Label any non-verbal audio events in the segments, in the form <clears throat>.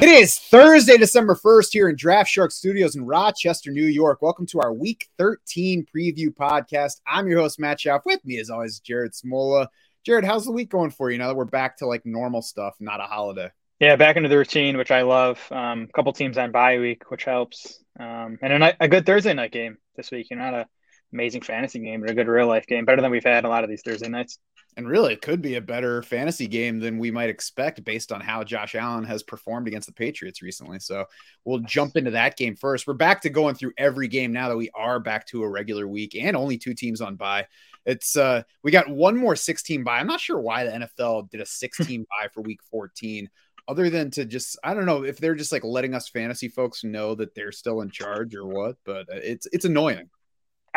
It is Thursday, December 1st here in Draft Shark Studios in Rochester, New York. Welcome to our Week 13 preview podcast. I'm your host, Matt Schauf. With me, as always, Jared Smola. Jared, how's the week going for you now that we're back to like normal stuff, not a holiday? Yeah, back into the routine, which I love. Um, a couple teams on bye week, which helps. Um, and a, a good Thursday night game this week. You know, not an amazing fantasy game, but a good real life game. Better than we've had a lot of these Thursday nights. And really, it could be a better fantasy game than we might expect based on how Josh Allen has performed against the Patriots recently. So we'll jump into that game first. We're back to going through every game now that we are back to a regular week and only two teams on bye. It's uh we got one more 16 bye. I'm not sure why the NFL did a 16 <laughs> bye for week 14 other than to just I don't know if they're just like letting us fantasy folks know that they're still in charge or what, but it's it's annoying.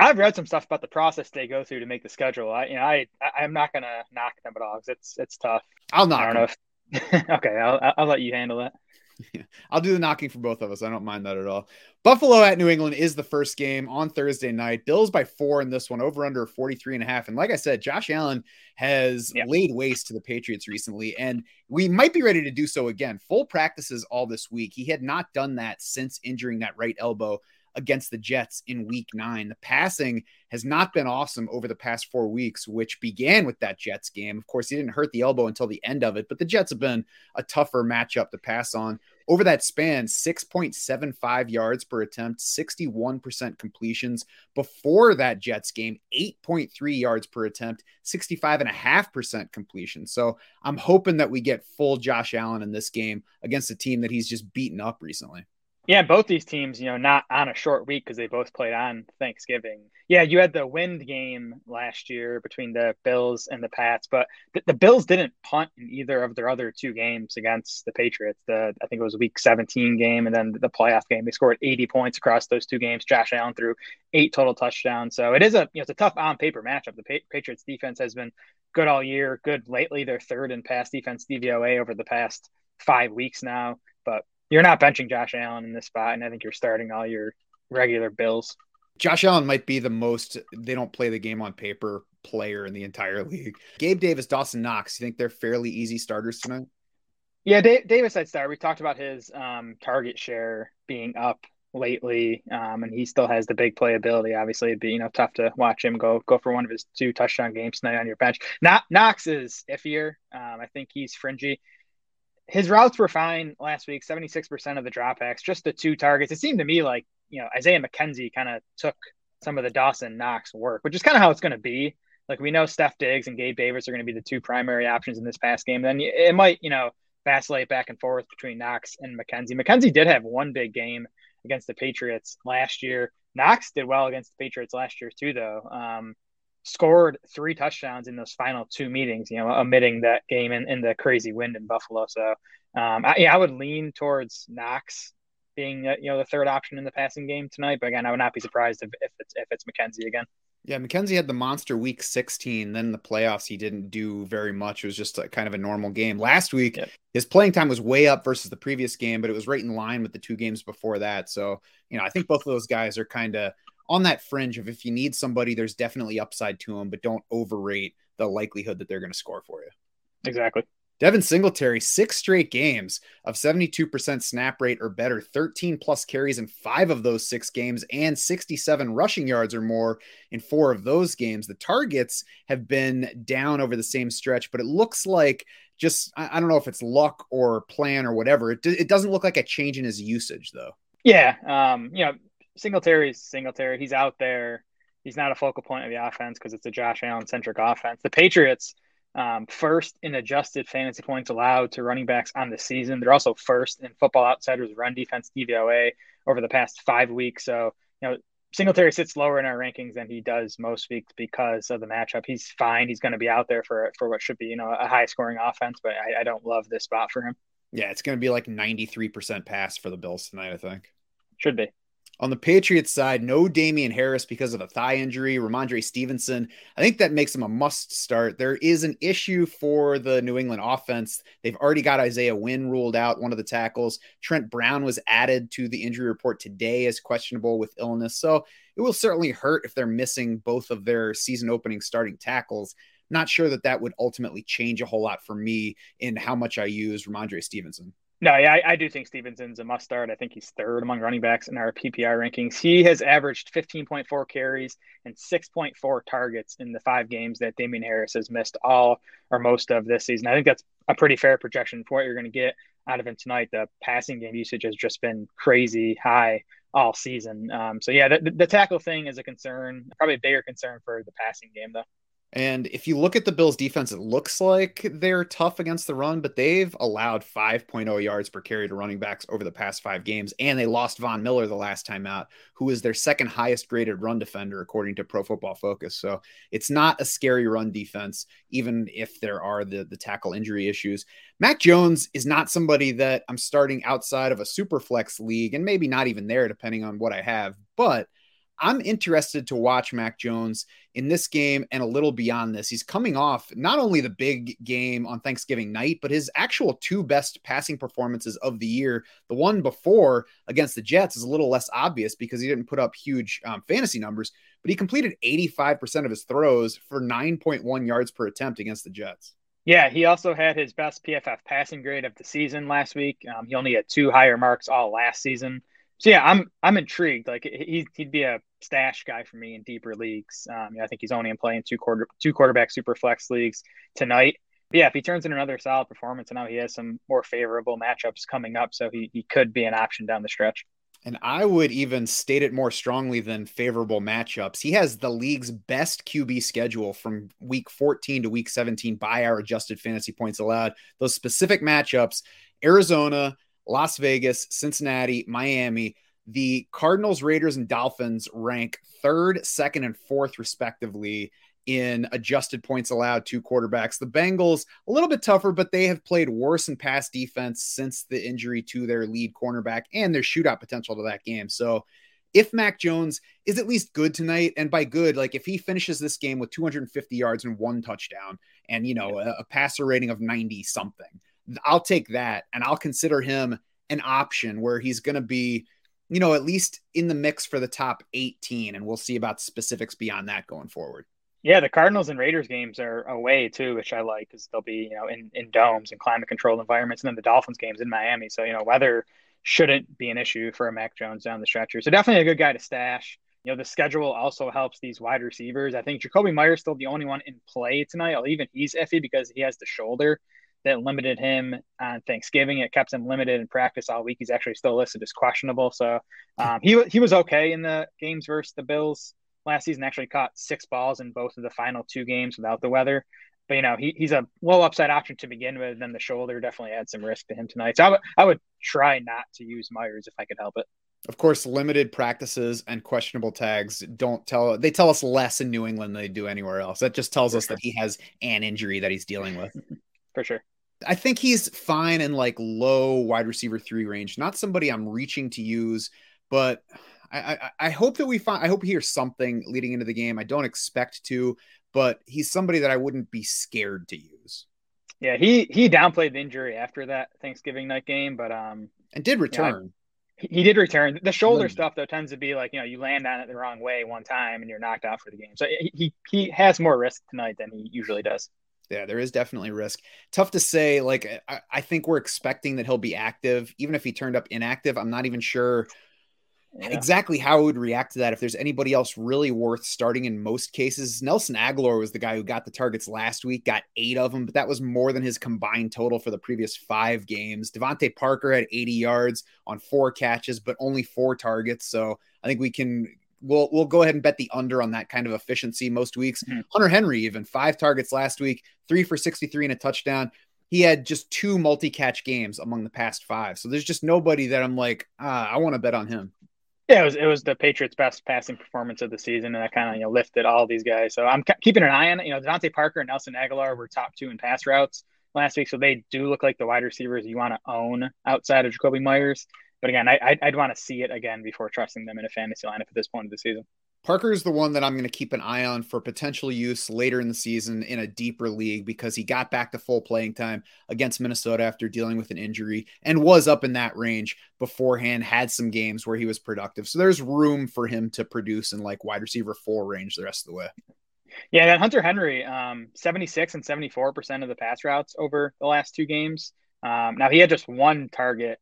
I've read some stuff about the process they go through to make the schedule. I, you know, I, I'm not gonna knock them at all because it's, it's tough. I'll knock. I don't them. know. If, <laughs> okay, I'll, I'll let you handle that. Yeah, I'll do the knocking for both of us. I don't mind that at all. Buffalo at New England is the first game on Thursday night. Bills by four in this one, over under 43 and a half. And like I said, Josh Allen has yeah. laid waste to the Patriots recently, and we might be ready to do so again. Full practices all this week. He had not done that since injuring that right elbow against the Jets in week nine. The passing has not been awesome over the past four weeks, which began with that Jets game. Of course, he didn't hurt the elbow until the end of it, but the Jets have been a tougher matchup to pass on. Over that span, 6.75 yards per attempt, 61% completions. Before that Jets game, 8.3 yards per attempt, 65.5% completion. So I'm hoping that we get full Josh Allen in this game against a team that he's just beaten up recently. Yeah, both these teams, you know, not on a short week because they both played on Thanksgiving. Yeah, you had the wind game last year between the Bills and the Pats, but the, the Bills didn't punt in either of their other two games against the Patriots. The I think it was Week 17 game and then the playoff game. They scored 80 points across those two games. Josh Allen threw eight total touchdowns. So it is a you know it's a tough on paper matchup. The pa- Patriots defense has been good all year, good lately. They're third in pass defense DVOA over the past five weeks now, but you're not benching Josh Allen in this spot, and I think you're starting all your regular Bills. Josh Allen might be the most they don't play the game on paper player in the entire league. Gabe Davis, Dawson Knox, you think they're fairly easy starters tonight? Yeah, Davis I'd start. We talked about his um, target share being up lately, um, and he still has the big playability. Obviously, it'd be you know tough to watch him go go for one of his two touchdown games tonight on your bench. Not Knox is iffier. Um, I think he's fringy his routes were fine last week 76% of the dropbacks just the two targets. It seemed to me like you know isaiah mckenzie kind of took some of the dawson knox work which is kind of how it's going to be. Like we know steph diggs and gabe davis are going to be the two primary options in this pass game. Then it might you know vacillate back and forth between knox and mckenzie. Mckenzie did have one big game against the patriots last year. Knox did well against the patriots last year too though. Um, scored three touchdowns in those final two meetings, you know, omitting that game in, in the crazy wind in Buffalo. So, um, I, yeah, I would lean towards Knox being, uh, you know, the third option in the passing game tonight. But again, I would not be surprised if, if it's if it's McKenzie again. Yeah, McKenzie had the monster week 16. Then the playoffs, he didn't do very much. It was just a, kind of a normal game. Last week, yep. his playing time was way up versus the previous game, but it was right in line with the two games before that. So, you know, I think both of those guys are kind of on that fringe of if you need somebody, there's definitely upside to them, but don't overrate the likelihood that they're going to score for you. Exactly. Devin Singletary, six straight games of 72% snap rate or better, 13 plus carries in five of those six games, and 67 rushing yards or more in four of those games. The targets have been down over the same stretch, but it looks like just, I don't know if it's luck or plan or whatever. It, it doesn't look like a change in his usage, though. Yeah. Um, you know, Singletary's Singletary. He's out there. He's not a focal point of the offense because it's a Josh Allen centric offense. The Patriots, um, first in adjusted fantasy points allowed to running backs on the season. They're also first in Football Outsiders run defense DVOA over the past five weeks. So, you know, Singletary sits lower in our rankings than he does most weeks because of the matchup. He's fine. He's going to be out there for for what should be, you know, a high scoring offense, but I, I don't love this spot for him. Yeah, it's going to be like 93% pass for the Bills tonight, I think. Should be. On the Patriots side, no Damien Harris because of a thigh injury. Rhamondre Stevenson, I think that makes him a must start. There is an issue for the New England offense. They've already got Isaiah Wynn ruled out, one of the tackles. Trent Brown was added to the injury report today as questionable with illness. So it will certainly hurt if they're missing both of their season opening starting tackles. Not sure that that would ultimately change a whole lot for me in how much I use Rhamondre Stevenson. No, yeah, I, I, do think Stevenson's a must start. I think he's third among running backs in our PPR rankings. He has averaged 15.4 carries and 6.4 targets in the five games that Damien Harris has missed all or most of this season. I think that's a pretty fair projection for what you're going to get out of him tonight. The passing game usage has just been crazy high all season. Um, so, yeah, the, the tackle thing is a concern, probably a bigger concern for the passing game, though. And if you look at the Bills defense, it looks like they're tough against the run, but they've allowed 5.0 yards per carry to running backs over the past five games. And they lost Von Miller the last time out, who is their second highest graded run defender, according to Pro Football Focus. So it's not a scary run defense, even if there are the, the tackle injury issues. Mac Jones is not somebody that I'm starting outside of a super flex league, and maybe not even there, depending on what I have. But I'm interested to watch Mac Jones in this game and a little beyond this. He's coming off not only the big game on Thanksgiving night, but his actual two best passing performances of the year. The one before against the Jets is a little less obvious because he didn't put up huge um, fantasy numbers, but he completed 85% of his throws for 9.1 yards per attempt against the Jets. Yeah, he also had his best PFF passing grade of the season last week. Um, he only had two higher marks all last season. So yeah, I'm I'm intrigued. Like he he'd be a stash guy for me in deeper leagues. Um, I think he's only in playing two quarter two quarterback super flex leagues tonight. But yeah, if he turns in another solid performance, and now he has some more favorable matchups coming up, so he he could be an option down the stretch. And I would even state it more strongly than favorable matchups. He has the league's best QB schedule from week 14 to week 17 by our adjusted fantasy points allowed. Those specific matchups Arizona, Las Vegas, Cincinnati, Miami. The Cardinals, Raiders, and Dolphins rank third, second, and fourth, respectively, in adjusted points allowed to quarterbacks. The Bengals, a little bit tougher, but they have played worse in pass defense since the injury to their lead cornerback and their shootout potential to that game. So, if Mac Jones is at least good tonight, and by good, like if he finishes this game with 250 yards and one touchdown and, you know, a, a passer rating of 90 something, I'll take that and I'll consider him an option where he's going to be, you know, at least in the mix for the top 18. And we'll see about specifics beyond that going forward. Yeah, the Cardinals and Raiders games are away too, which I like because they'll be, you know, in, in domes and climate controlled environments. And then the Dolphins games in Miami. So, you know, weather shouldn't be an issue for a Mac Jones down the stretcher. So definitely a good guy to stash. You know, the schedule also helps these wide receivers. I think Jakobi Meyers still the only one in play tonight. I'll even he's iffy because he has the shoulder that limited him on Thanksgiving. It kept him limited in practice all week. He's actually still listed as questionable. So um, he he was okay in the games versus the Bills last season. Actually caught six balls in both of the final two games without the weather. But you know he, he's a low upside option to begin with. Then the shoulder definitely had some risk to him tonight. So I would I would try not to use Meyers if I could help it. Of course, limited practices and questionable tags don't tell they tell us less in New England than they do anywhere else. That just tells us that he has an injury that he's dealing with. <laughs> For sure. I think he's fine in like low wide receiver three range. Not somebody I'm reaching to use, but I, I, I hope that we find. I hope he hears something leading into the game. I don't expect to, but he's somebody that I wouldn't be scared to use. Yeah, he he downplayed the injury after that Thanksgiving night game, but um, and did return. You know, he did return. The shoulder stuff though tends to be like you know you land on it the wrong way one time and you're knocked out for the game. So he he has more risk tonight than he usually does. Yeah, there is definitely risk. Tough to say. Like, eh, I, I, think we're expecting that he'll be active. Even if he turned up inactive, I'm not even sure yeah. exactly how I would react to that. If there's anybody else really worth starting in most cases, Nelson Agholor was the guy who got the targets last week, got eight of them, but that was more than his combined total for the previous five games. DeVante Parker had 80 yards on four catches, but only four targets. So I think we can we'll we'll go ahead and bet the under on that kind of efficiency most weeks. Mm-hmm. Hunter Henry even five targets last week, three for 63 and a touchdown. He had just two multi-catch games among the past five. So there's just nobody that I'm like, ah, I want to bet on him. Yeah, it was it was the Patriots' best passing performance of the season, and that kind of you know lifted all these guys. So I'm keeping an eye on it. You know, DeVante Parker and Nelson Agholor were top two in pass routes last week, so they do look like the wide receivers you want to own outside of Jakobi Meyers. But again, I, I'd want to see it again before trusting them in a fantasy lineup at this point of the season. Parker is the one that I'm going to keep an eye on for potential use later in the season in a deeper league because he got back to full playing time against Minnesota after dealing with an injury and was up in that range beforehand, had some games where he was productive. So there's room for him to produce in like wide receiver four range the rest of the way. Yeah, that Hunter Henry, um, 76 and 74% of the pass routes over the last two games Um, now he had just one target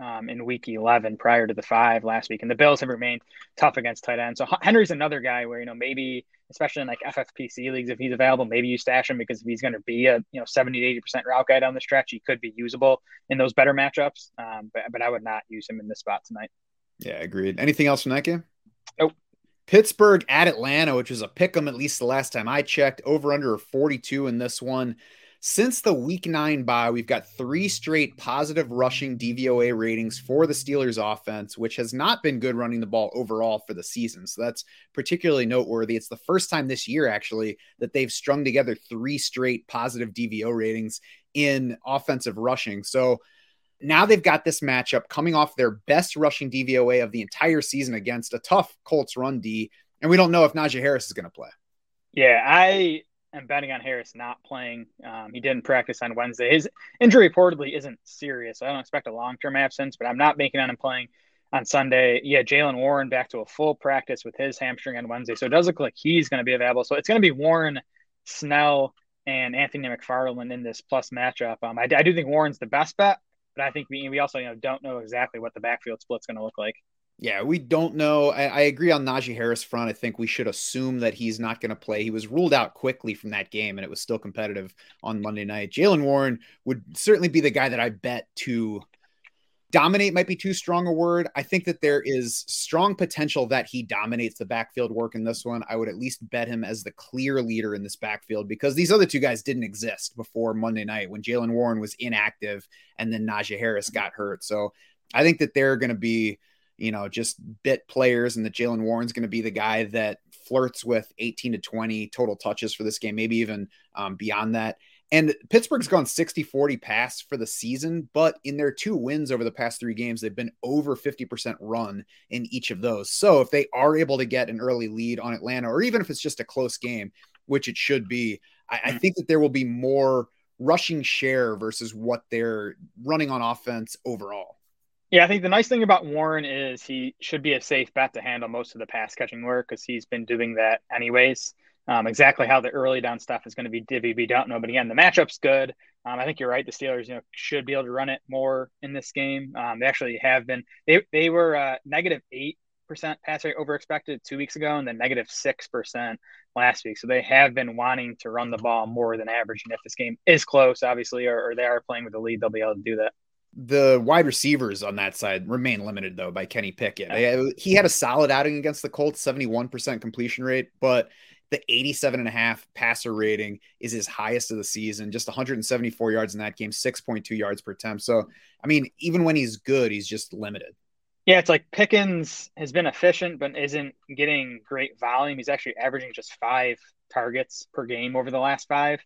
um, in week 11 prior to the five last week. And the Bills have remained tough against tight ends. So Henry's another guy where, you know, maybe, especially in like FFPC leagues, if he's available, maybe you stash him because if he's going to be a, you know, 70 to 80% route guy down the stretch, he could be usable in those better matchups. Um, but, but I would not use him in this spot tonight. Yeah, agreed. Anything else from that game? Nope. Pittsburgh at Atlanta, which was a pick 'em at least the last time I checked, over under 42 in this one. Since the week nine bye, we've got three straight positive rushing DVOA ratings for the Steelers offense, which has not been good running the ball overall for the season. So that's particularly noteworthy. It's the first time this year, actually, that they've strung together three straight positive DVOA ratings in offensive rushing. So now they've got this matchup coming off their best rushing DVOA of the entire season against a tough Colts run D. And we don't know if Najee Harris is going to play. Yeah, I am betting on Harris not playing. Um, he didn't practice on Wednesday. His injury reportedly isn't serious. I don't expect a long term absence, but I'm not making on him playing on Sunday. Yeah, Jaylen Warren back to a full practice with his hamstring on Wednesday. So it does look like he's going to be available. So it's going to be Warren, Snell, and Anthony McFarland in this plus matchup. Um, I, I do think Warren's the best bet, but I think we, we also you know don't know exactly what the backfield split's going to look like. Yeah, we don't know. I, I, agree on Najee Harris front. I think we should assume that he's not going to play. He was ruled out quickly from that game, and it was still competitive on Monday night. Jaylen Warren would certainly be the guy that I bet to dominate. Might be too strong a word. I think that there is strong potential that he dominates the backfield work in this one. I would at least bet him as the clear leader in this backfield because these other two guys didn't exist before Monday night when Jaylen Warren was inactive and then Najee Harris mm-hmm. got hurt. So I think that they're going to be you know, just bit players, and that Jaylen Warren's going to be the guy that flirts with 18 to 20 total touches for this game, maybe even um, beyond that. And Pittsburgh's gone 60 40 pass for the season, but in their two wins over the past three games, they've been over 50% run in each of those. So if they are able to get an early lead on Atlanta, or even if it's just a close game, which it should be, I, I think that there will be more rushing share versus what they're running on offense overall. Yeah, I think the nice thing about Warren is he should be a safe bet to handle most of the pass catching work because he's been doing that anyways. Um, exactly how the early down stuff is going to be divvy, we don't know. But again, the matchup's good. Um, I think you're right. The Steelers, you know, should be able to run it more in this game. Um, they actually have been. They they were uh, negative eight percent pass rate over expected two weeks ago, and then negative six percent last week. So they have been wanting to run the ball more than average. And if this game is close, obviously, or, or they are playing with the lead, they'll be able to do that. The wide receivers on that side remain limited though by Kenny Pickett. Uh, he had a solid outing against the Colts, 71% completion rate, but the 87 and a half passer rating is his highest of the season, just 174 yards in that game, 6.2 yards per attempt. So, I mean, even when he's good, he's just limited. Yeah, it's like Pickens has been efficient, but isn't getting great volume. He's actually averaging just five targets per game over the last five.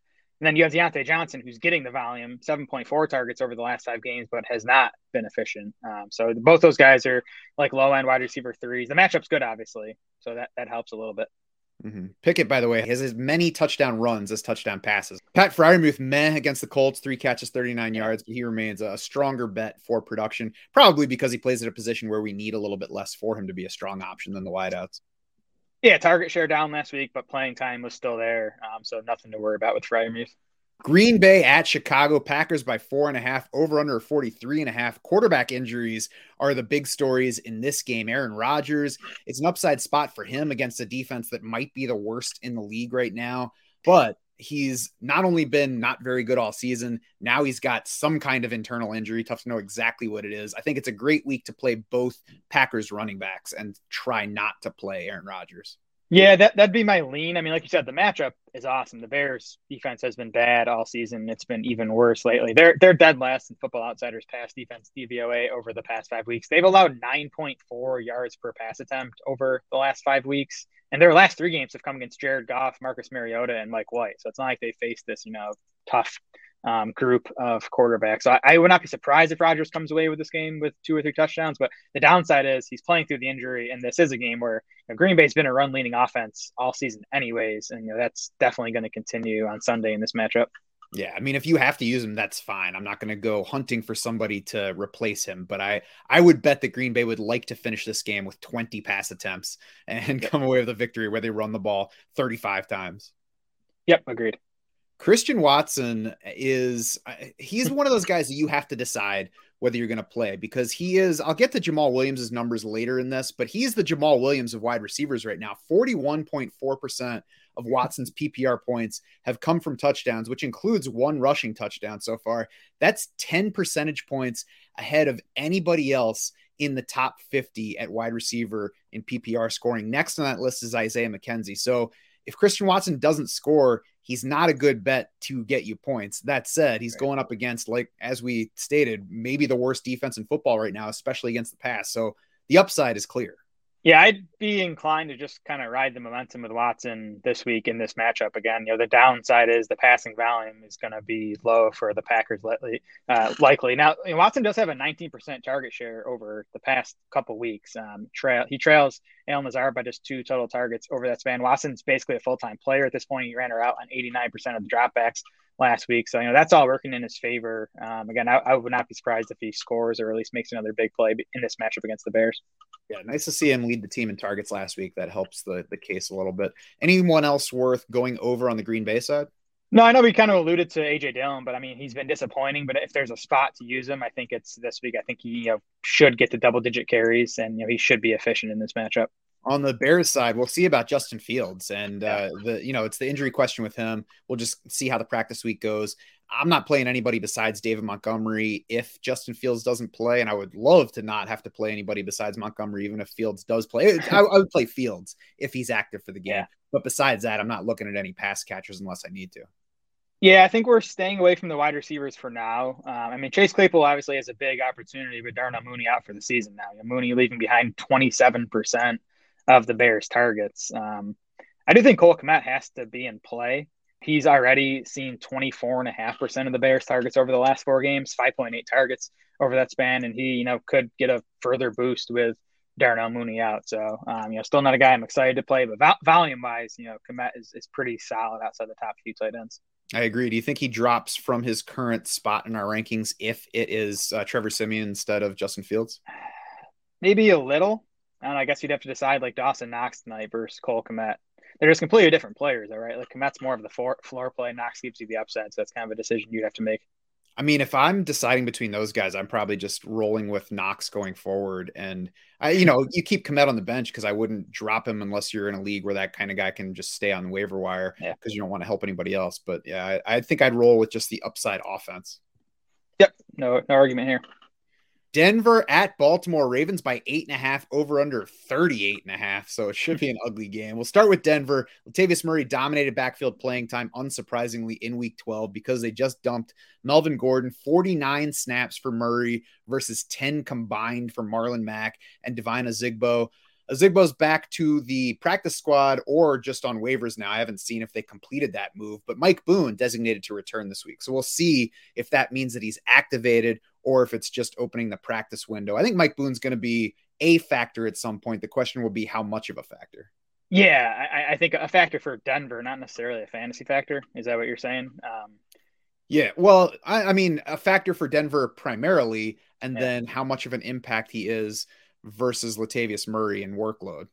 And then you have Diontae Johnson, who's getting the volume, 7.4 targets over the last five games, but has not been efficient. Um, so both those guys are like low end wide receiver threes. The matchup's good, obviously. So that, that helps a little bit. Mm-hmm. Pickett, by the way, has as many touchdown runs as touchdown passes. Pat Freiermuth, meh against the Colts, three catches, 39 yards, but he remains a stronger bet for production, probably because he plays at a position where we need a little bit less for him to be a strong option than the wideouts. Yeah, target share down last week, but playing time was still there. Um, so nothing to worry about with Freiermuth. Green Bay at Chicago Packers by four and a half, over under 43 and a half. Quarterback injuries are the big stories in this game. Aaron Rodgers, it's an upside spot for him against a defense that might be the worst in the league right now. But he's not only been not very good all season, now he's got some kind of internal injury. Tough to know exactly what it is. I think it's a great week to play both Packers running backs and try not to play Aaron Rodgers. Yeah, that, that'd be my lean. I mean, like you said, the matchup is awesome. The Bears defense has been bad all season. It's been even worse lately. They're they're dead last in Football Outsiders pass defense DVOA over the past five weeks. They've allowed 9.4 yards per pass attempt over the last five weeks. And their last three games have come against Jared Goff, Marcus Mariota, and Mike White. So it's not like they faced this, you know, tough um, group of quarterbacks. So I, I, would not be surprised if Rodgers comes away with this game with two or three touchdowns. But the downside is he's playing through the injury, and this is a game where you know, Green Bay's been a run leaning offense all season, anyways, and you know, that's definitely going to continue on Sunday in this matchup. Yeah, I mean, if you have to use him, that's fine. I'm not going to go hunting for somebody to replace him, but I I would bet that Green Bay would like to finish this game with 20 pass attempts and <laughs> come away with a victory where they run the ball 35 times. Yep, agreed. Christian Watson is uh, he's one of those guys that you have to decide whether you're going to play because he is I'll get to Jamal Williams' numbers later in this, but he's the Jamal Williams of wide receivers right now. 41.4% of Watson's PPR points have come from touchdowns, which includes one rushing touchdown so far. That's 10 percentage points ahead of anybody else in the top 50 at wide receiver in PPR scoring. Next on that list is Isaiah McKenzie. So if Christian Watson doesn't score, he's not a good bet to get you points. That said, he's right. going up against, like, as we stated, maybe the worst defense in football right now, especially against the pass. So the upside is clear. Yeah, I'd be inclined to just kind of ride the momentum with Watson this week in this matchup again. You know, the downside is the passing volume is going to be low for the Packers lately, uh, likely. Now, you know, Watson does have a 19% target share over the past couple weeks. Um, trail he trails Allen Lazard by just two total targets over that span. Watson's basically a full time player at this point. He ran her out on 89% of the dropbacks last week. So, you know, that's all working in his favor. Um, again, I, I, would not be surprised if he scores or at least makes another big play in this matchup against the Bears. Yeah, nice to see him lead the team in targets last week. That helps the, the case a little bit. Anyone else worth going over on the Green Bay side? No, I know we kind of alluded to AJ Dillon, but I mean he's been disappointing. But if there's a spot to use him, I think it's this week. I think he you know, should get the double digit carries, and you know he should be efficient in this matchup on the Bears side, we'll see about Justin Fields and uh, the you know it's the injury question with him. We'll just see how the practice week goes. I'm not playing anybody besides David Montgomery if Justin Fields doesn't play, and I would love to not have to play anybody besides Montgomery, even if Fields does play. I, I would play Fields if he's active for the game, yeah. but besides that, I'm not looking at any pass catchers unless I need to. Yeah, I think we're staying away from the wide receivers for now. Um, I mean, Chase Claypool obviously has a big opportunity but Darnell Mooney out for the season now. Mooney leaving behind 27 percent of the Bears' targets. Um, I do think Cole Kmet has to be in play. He's already seen 24.5% of the Bears' targets over the last four games, 5.8 targets over that span, and he, you know, could get a further boost with Darnell Mooney out. So, um, you know, still not a guy I'm excited to play, but vo- volume wise, you know, Kmet is, is pretty solid outside the top few tight ends. I agree. Do you think he drops from his current spot in our rankings if it is uh, Trevor Siemian instead of Justin Fields? <sighs> Maybe a little. And I guess you'd have to decide like Dawson Knox tonight versus Cole Kmet. They're just completely different players, all right? Like Kmet's more of the floor, floor play, Knox gives you the upside. So that's kind of a decision you'd have to make. I mean, if I'm deciding between those guys, I'm probably just rolling with Knox going forward. And I, you know, you keep Kmet on the bench because I wouldn't drop him unless you're in a league where that kind of guy can just stay on the waiver wire because yeah. you don't want to help anybody else. But yeah, I, I think I'd roll with just the upside offense. Yep, no, no argument here. Denver at Baltimore Ravens by eight and a half, over under 38 and a half. So it should be an ugly game. We'll start with Denver. Latavius Murray dominated backfield playing time, unsurprisingly, in week 12 because they just dumped Melvin Gordon 49 snaps for Murray versus 10 combined for Marlon Mack and Devine Ozigbo. Ozigbo's back to the practice squad or just on waivers now. I haven't seen if they completed that move, but Mike Boone designated to return this week. So we'll see if that means that he's activated or if it's just opening the practice window. I think Mike Boone's going to be a factor at some point. The question will be how much of a factor. Yeah, I, I think a factor for Denver, not necessarily a fantasy factor. Is that what you're saying? Um, yeah, well, I, I, mean, a factor for Denver primarily, and yeah. then how much of an impact he is versus Latavius Murray and workload.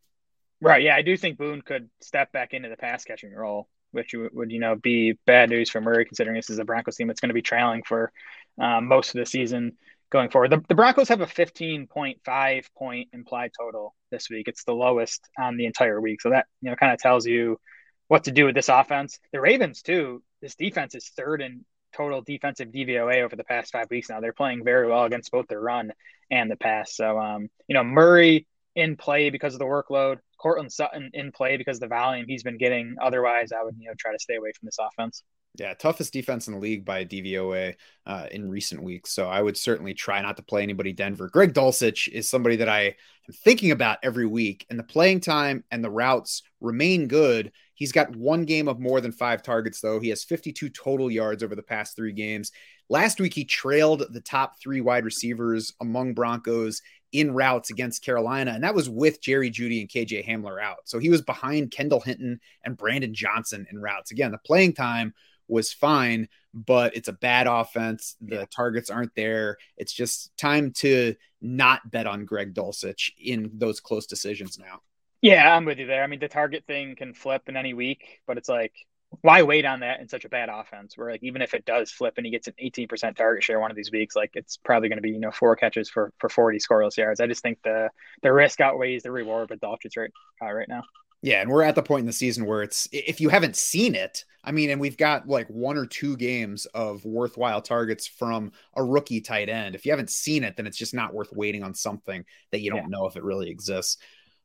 Right. Yeah, I do think Boone could step back into the pass catching role, which would you know be bad news for Murray considering this is a Broncos team that's going to be trailing for um, most of the season going forward. The, the Broncos have a 15.5 point implied total this week. It's the lowest on the entire week, so that you know kind of tells you what to do with this offense. The Ravens too. This defense is third in total defensive DVOA over the past five weeks now. They're playing very well against both the run and the pass. So, um, you know, Murray in play because of the workload, Courtland Sutton in play because of the volume he's been getting. Otherwise, I would, you know, try to stay away from this offense. Yeah, toughest defense in the league by DVOA uh, in recent weeks. So I would certainly try not to play anybody Denver. Greg Dulcich is somebody that I am thinking about every week, and the playing time and the routes remain good. He's got one game of more than five targets, though. He has 52 total yards over the past three games. Last week, he trailed the top three wide receivers among Broncos in routes against Carolina, and that was with Jerry Jeudy and KJ Hamler out. So he was behind Kendall Hinton and Brandon Johnson in routes. Again, the playing time was fine, but it's a bad offense. The yeah. targets aren't there. It's just time to not bet on Greg Dulcich in those close decisions now. Yeah, I'm with you there. I mean, the target thing can flip in any week, but it's like why wait on that in such a bad offense where like even if it does flip and he gets an 18% target share one of these weeks like it's probably going to be you know four catches for for 40 scoreless yards i just think the the risk outweighs the reward with Dulcich right uh, right now yeah and we're at the point in the season where it's if you haven't seen it i mean and we've got like one or two games of worthwhile targets from a rookie tight end if you haven't seen it then it's just not worth waiting on something that you don't yeah. know if it really exists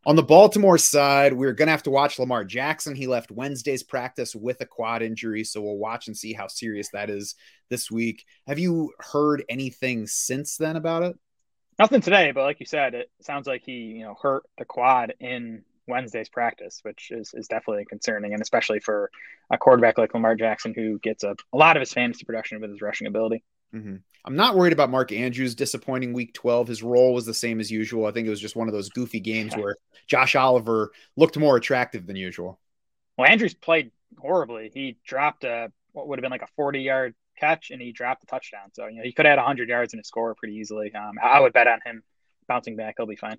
on the Baltimore side, we're going to have to watch Lamar Jackson. He left Wednesday's practice with a quad injury, so we'll watch and see how serious that is this week. Have you heard anything since then about it? Nothing today, but like you said, it sounds like he, you know, hurt the quad in Wednesday's practice, which is, is definitely concerning, and especially for a quarterback like Lamar Jackson, who gets a, a lot of his fantasy production with his rushing ability. Mm-hmm. I'm not worried about Mark Andrews disappointing week 12. His role was the same as usual. I think it was just one of those goofy games where Josh Oliver looked more attractive than usual. Well, Andrews played horribly. He dropped a what would have been like a 40 yard catch and he dropped a touchdown. So, you know, he could have had 100 yards and a score pretty easily. Um, I would bet on him bouncing back. He'll be fine.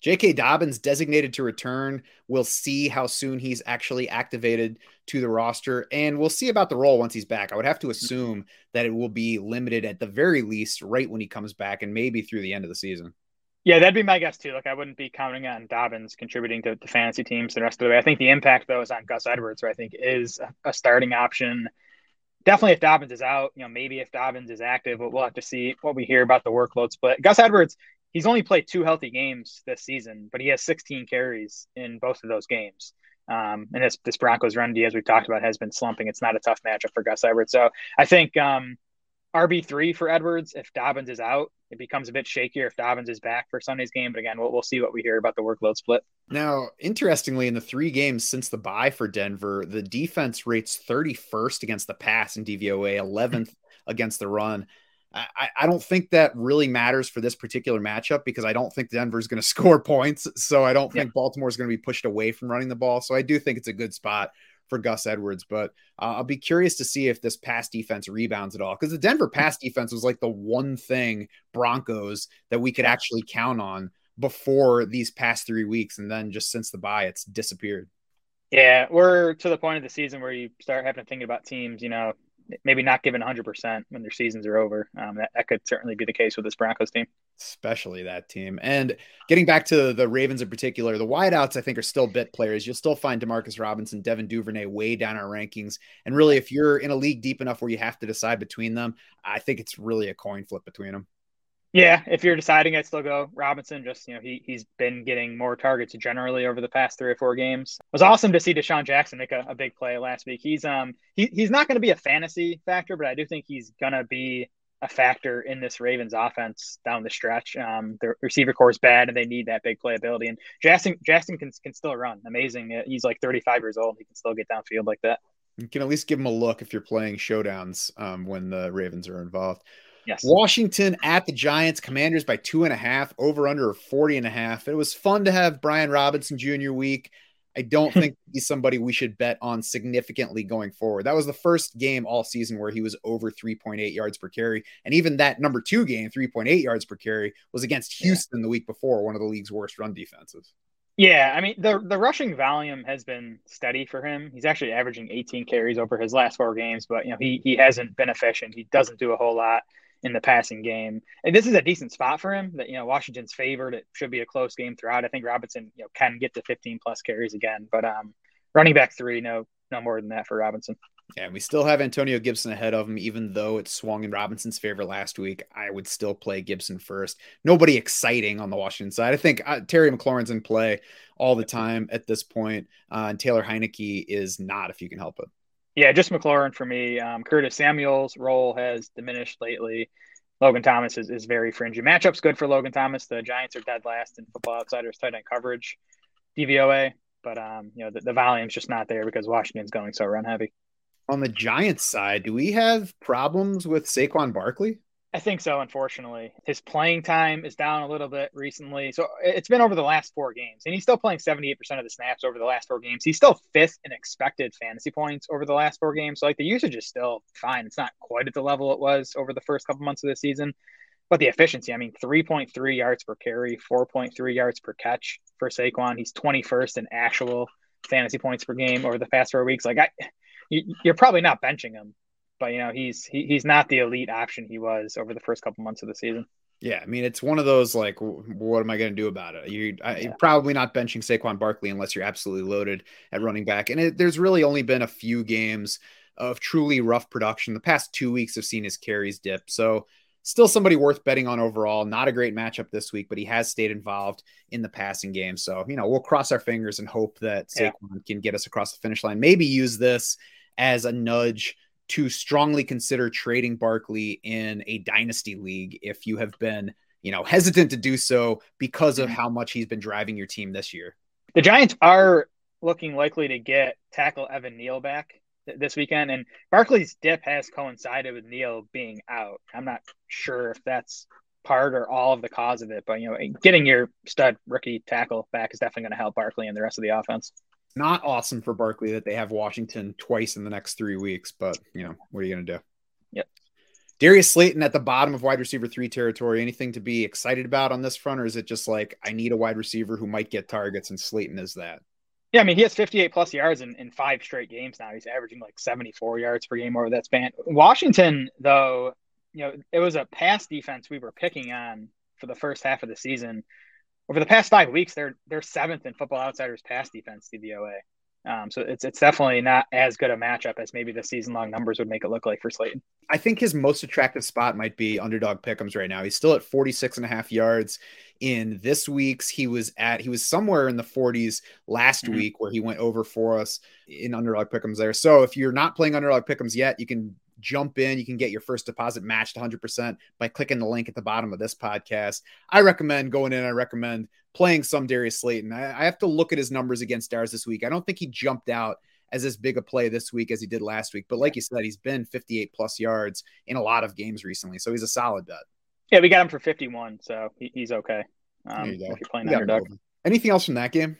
J.K. Dobbins designated to return. We'll see how soon he's actually activated to the roster, and we'll see about the role once he's back. I would have to assume that it will be limited at the very least right when he comes back, and maybe through the end of the season. Yeah, that'd be my guess too. Like I wouldn't be counting on Dobbins contributing to, the fantasy teams the rest of the way. I think the impact though is on Gus Edwards, who I think is a starting option. Definitely if Dobbins is out, you know, maybe if Dobbins is active, but we'll have to see what we hear about the workload split. Gus Edwards, he's only played two healthy games this season, but he has 16 carries in both of those games. Um, and this this Broncos run D, as we've talked about, has been slumping. It's not a tough matchup for Gus Edwards. So I think um, RB three for Edwards. If Dobbins is out, it becomes a bit shakier. If Dobbins is back for Sunday's game, but again, we'll, we'll see what we hear about the workload split. Now, interestingly, in the three games since the bye for Denver, the defense rates 31st against the pass in DVOA, 11th against the run. I, I don't think that really matters for this particular matchup because I don't think Denver's going <laughs> to score points. So I don't think. Baltimore's going to be pushed away from running the ball. So I do think it's a good spot for Gus Edwards. But uh, I'll be curious to see if this pass defense rebounds at all because the Denver pass defense was like the one thing Broncos that we could actually count on before these past three weeks. And then just since the bye, it's disappeared. Yeah, we're to the point of the season where you start having to think about teams, you know, maybe not given 100% when their seasons are over. Um, that, that could certainly be the case with this Broncos team. Especially that team. And getting back to the Ravens in particular, the wideouts, I think, are still bit players. You'll still find Demarcus Robinson, Devin Duvernay way down our rankings. And really, if you're in a league deep enough where you have to decide between them, I think it's really a coin flip between them. Yeah, if you're deciding, I'd still go Robinson. Just you know, he he's been getting more targets generally over the past three or four games. It was awesome to see DeSean Jackson make a, a big play last week. He's um he, he's not going to be a fantasy factor, but I do think he's going to be a factor in this Ravens offense down the stretch. Um, the receiver corps is bad, and they need that big playability. And Jackson Jackson can can still run. Amazing. He's like 35 years old. He can still get downfield like that. You can at least give him a look if you're playing showdowns um, when the Ravens are involved. Yes. Washington at the Giants, Commanders by two and a half, over under 40 and a half. It was fun to have Brian Robinson Jr. week. I don't <laughs> think he's somebody we should bet on significantly going forward. That was the first game all season where he was over 3.8 yards per carry. And even that number two game, 3.8 yards per carry, was against Houston yeah. the week before, one of the league's worst run defenses. Yeah, I mean the the rushing volume has been steady for him. He's actually averaging 18 carries over his last four games, but you know he he hasn't been efficient. He doesn't do a whole lot in the passing game. And this is a decent spot for him that, you know, Washington's favored. It should be a close game throughout. I think Robinson, you know, can get to 15 plus carries again, but um, running back three, no, no more than that for Robinson. Yeah, we still have Antonio Gibson ahead of him, even though it swung in Robinson's favor last week. I would still play Gibson first. Nobody exciting on the Washington side. I think uh, Terry McLaurin's in play all the time at this point, uh, and Taylor Heinicke is not, if you can help it. Yeah, just McLaurin for me. Um, Curtis Samuel's role has diminished lately. Logan Thomas is, is very fringy. Matchup's good for Logan Thomas. The Giants are dead last in Football Outsiders tight end coverage, DVOA, but um, you know the, the volume's just not there because Washington's going so run heavy. On the Giants side, do we have problems with Saquon Barkley? I think so, unfortunately. His playing time is down a little bit recently. So it's been over the last four games, and he's still playing 78% of the snaps over the last four games. He's still fifth in expected fantasy points over the last four games. So, like, the usage is still fine. It's not quite at the level it was over the first couple months of the season, but the efficiency, I mean, 3.3 yards per carry, 4.3 yards per catch for Saquon. He's 21st in actual fantasy points per game over the past four weeks. Like, I you're probably not benching him, but you know he's he, he's not the elite option he was over the first couple months of the season. Yeah, I mean it's one of those like, what am I going to do about it? You, I, yeah. probably not benching Saquon Barkley unless you're absolutely loaded at running back, and it, there's really only been a few games of truly rough production. The past two weeks have seen his carries dip, so still somebody worth betting on overall. Not a great matchup this week, but he has stayed involved in the passing game. So, you know, we'll cross our fingers and hope that Saquon yeah. can get us across the finish line. Maybe use this as a nudge to strongly consider trading Barkley in a dynasty league if you have been, you know, hesitant to do so because of mm-hmm. how much he's been driving your team this year. The Giants are looking likely to get tackle Evan Neal back this weekend. And Barkley's dip has coincided with Neal being out. I'm not sure if that's part or all of the cause of it, but you know, getting your stud rookie tackle back is definitely going to help Barkley and the rest of the offense. Not awesome for Barkley that they have Washington twice in the next three weeks, but you know, what are you going to do? Yep. Darius Slayton at the bottom of wide receiver three territory. Anything to be excited about on this front, or is it just like I need a wide receiver who might get targets, and Slayton is that? Yeah, I mean, he has 58 plus yards in, in five straight games now. He's averaging like 74 yards per game over that span. Washington, though, you know, it was a pass defense we were picking on for the first half of the season. Over the past five weeks, they're they're seventh in Football Outsiders pass defense DVOA. Um, so it's it's definitely not as good a matchup as maybe the season long numbers would make it look like for Slayton. I think his most attractive spot might be underdog pickums right now. He's still at 46 and a half yards in this week's. He was at he was somewhere in the 40s last mm-hmm. week where he went over for us in underdog pickums there. So if you're not playing underdog pickums yet, you can jump in. You can get your first deposit matched 100% by clicking the link at the bottom of this podcast. I recommend going in. I recommend playing some Darius Slayton. I, I have to look at his numbers against Stars this week. I don't think he jumped out as as big a play this week as he did last week. But like you said, he's been 58 plus yards in a lot of games recently. So he's a solid bet. Yeah, we got him for 51. So he, he's okay. Um, you if you're playing underdog. Anything else from that game?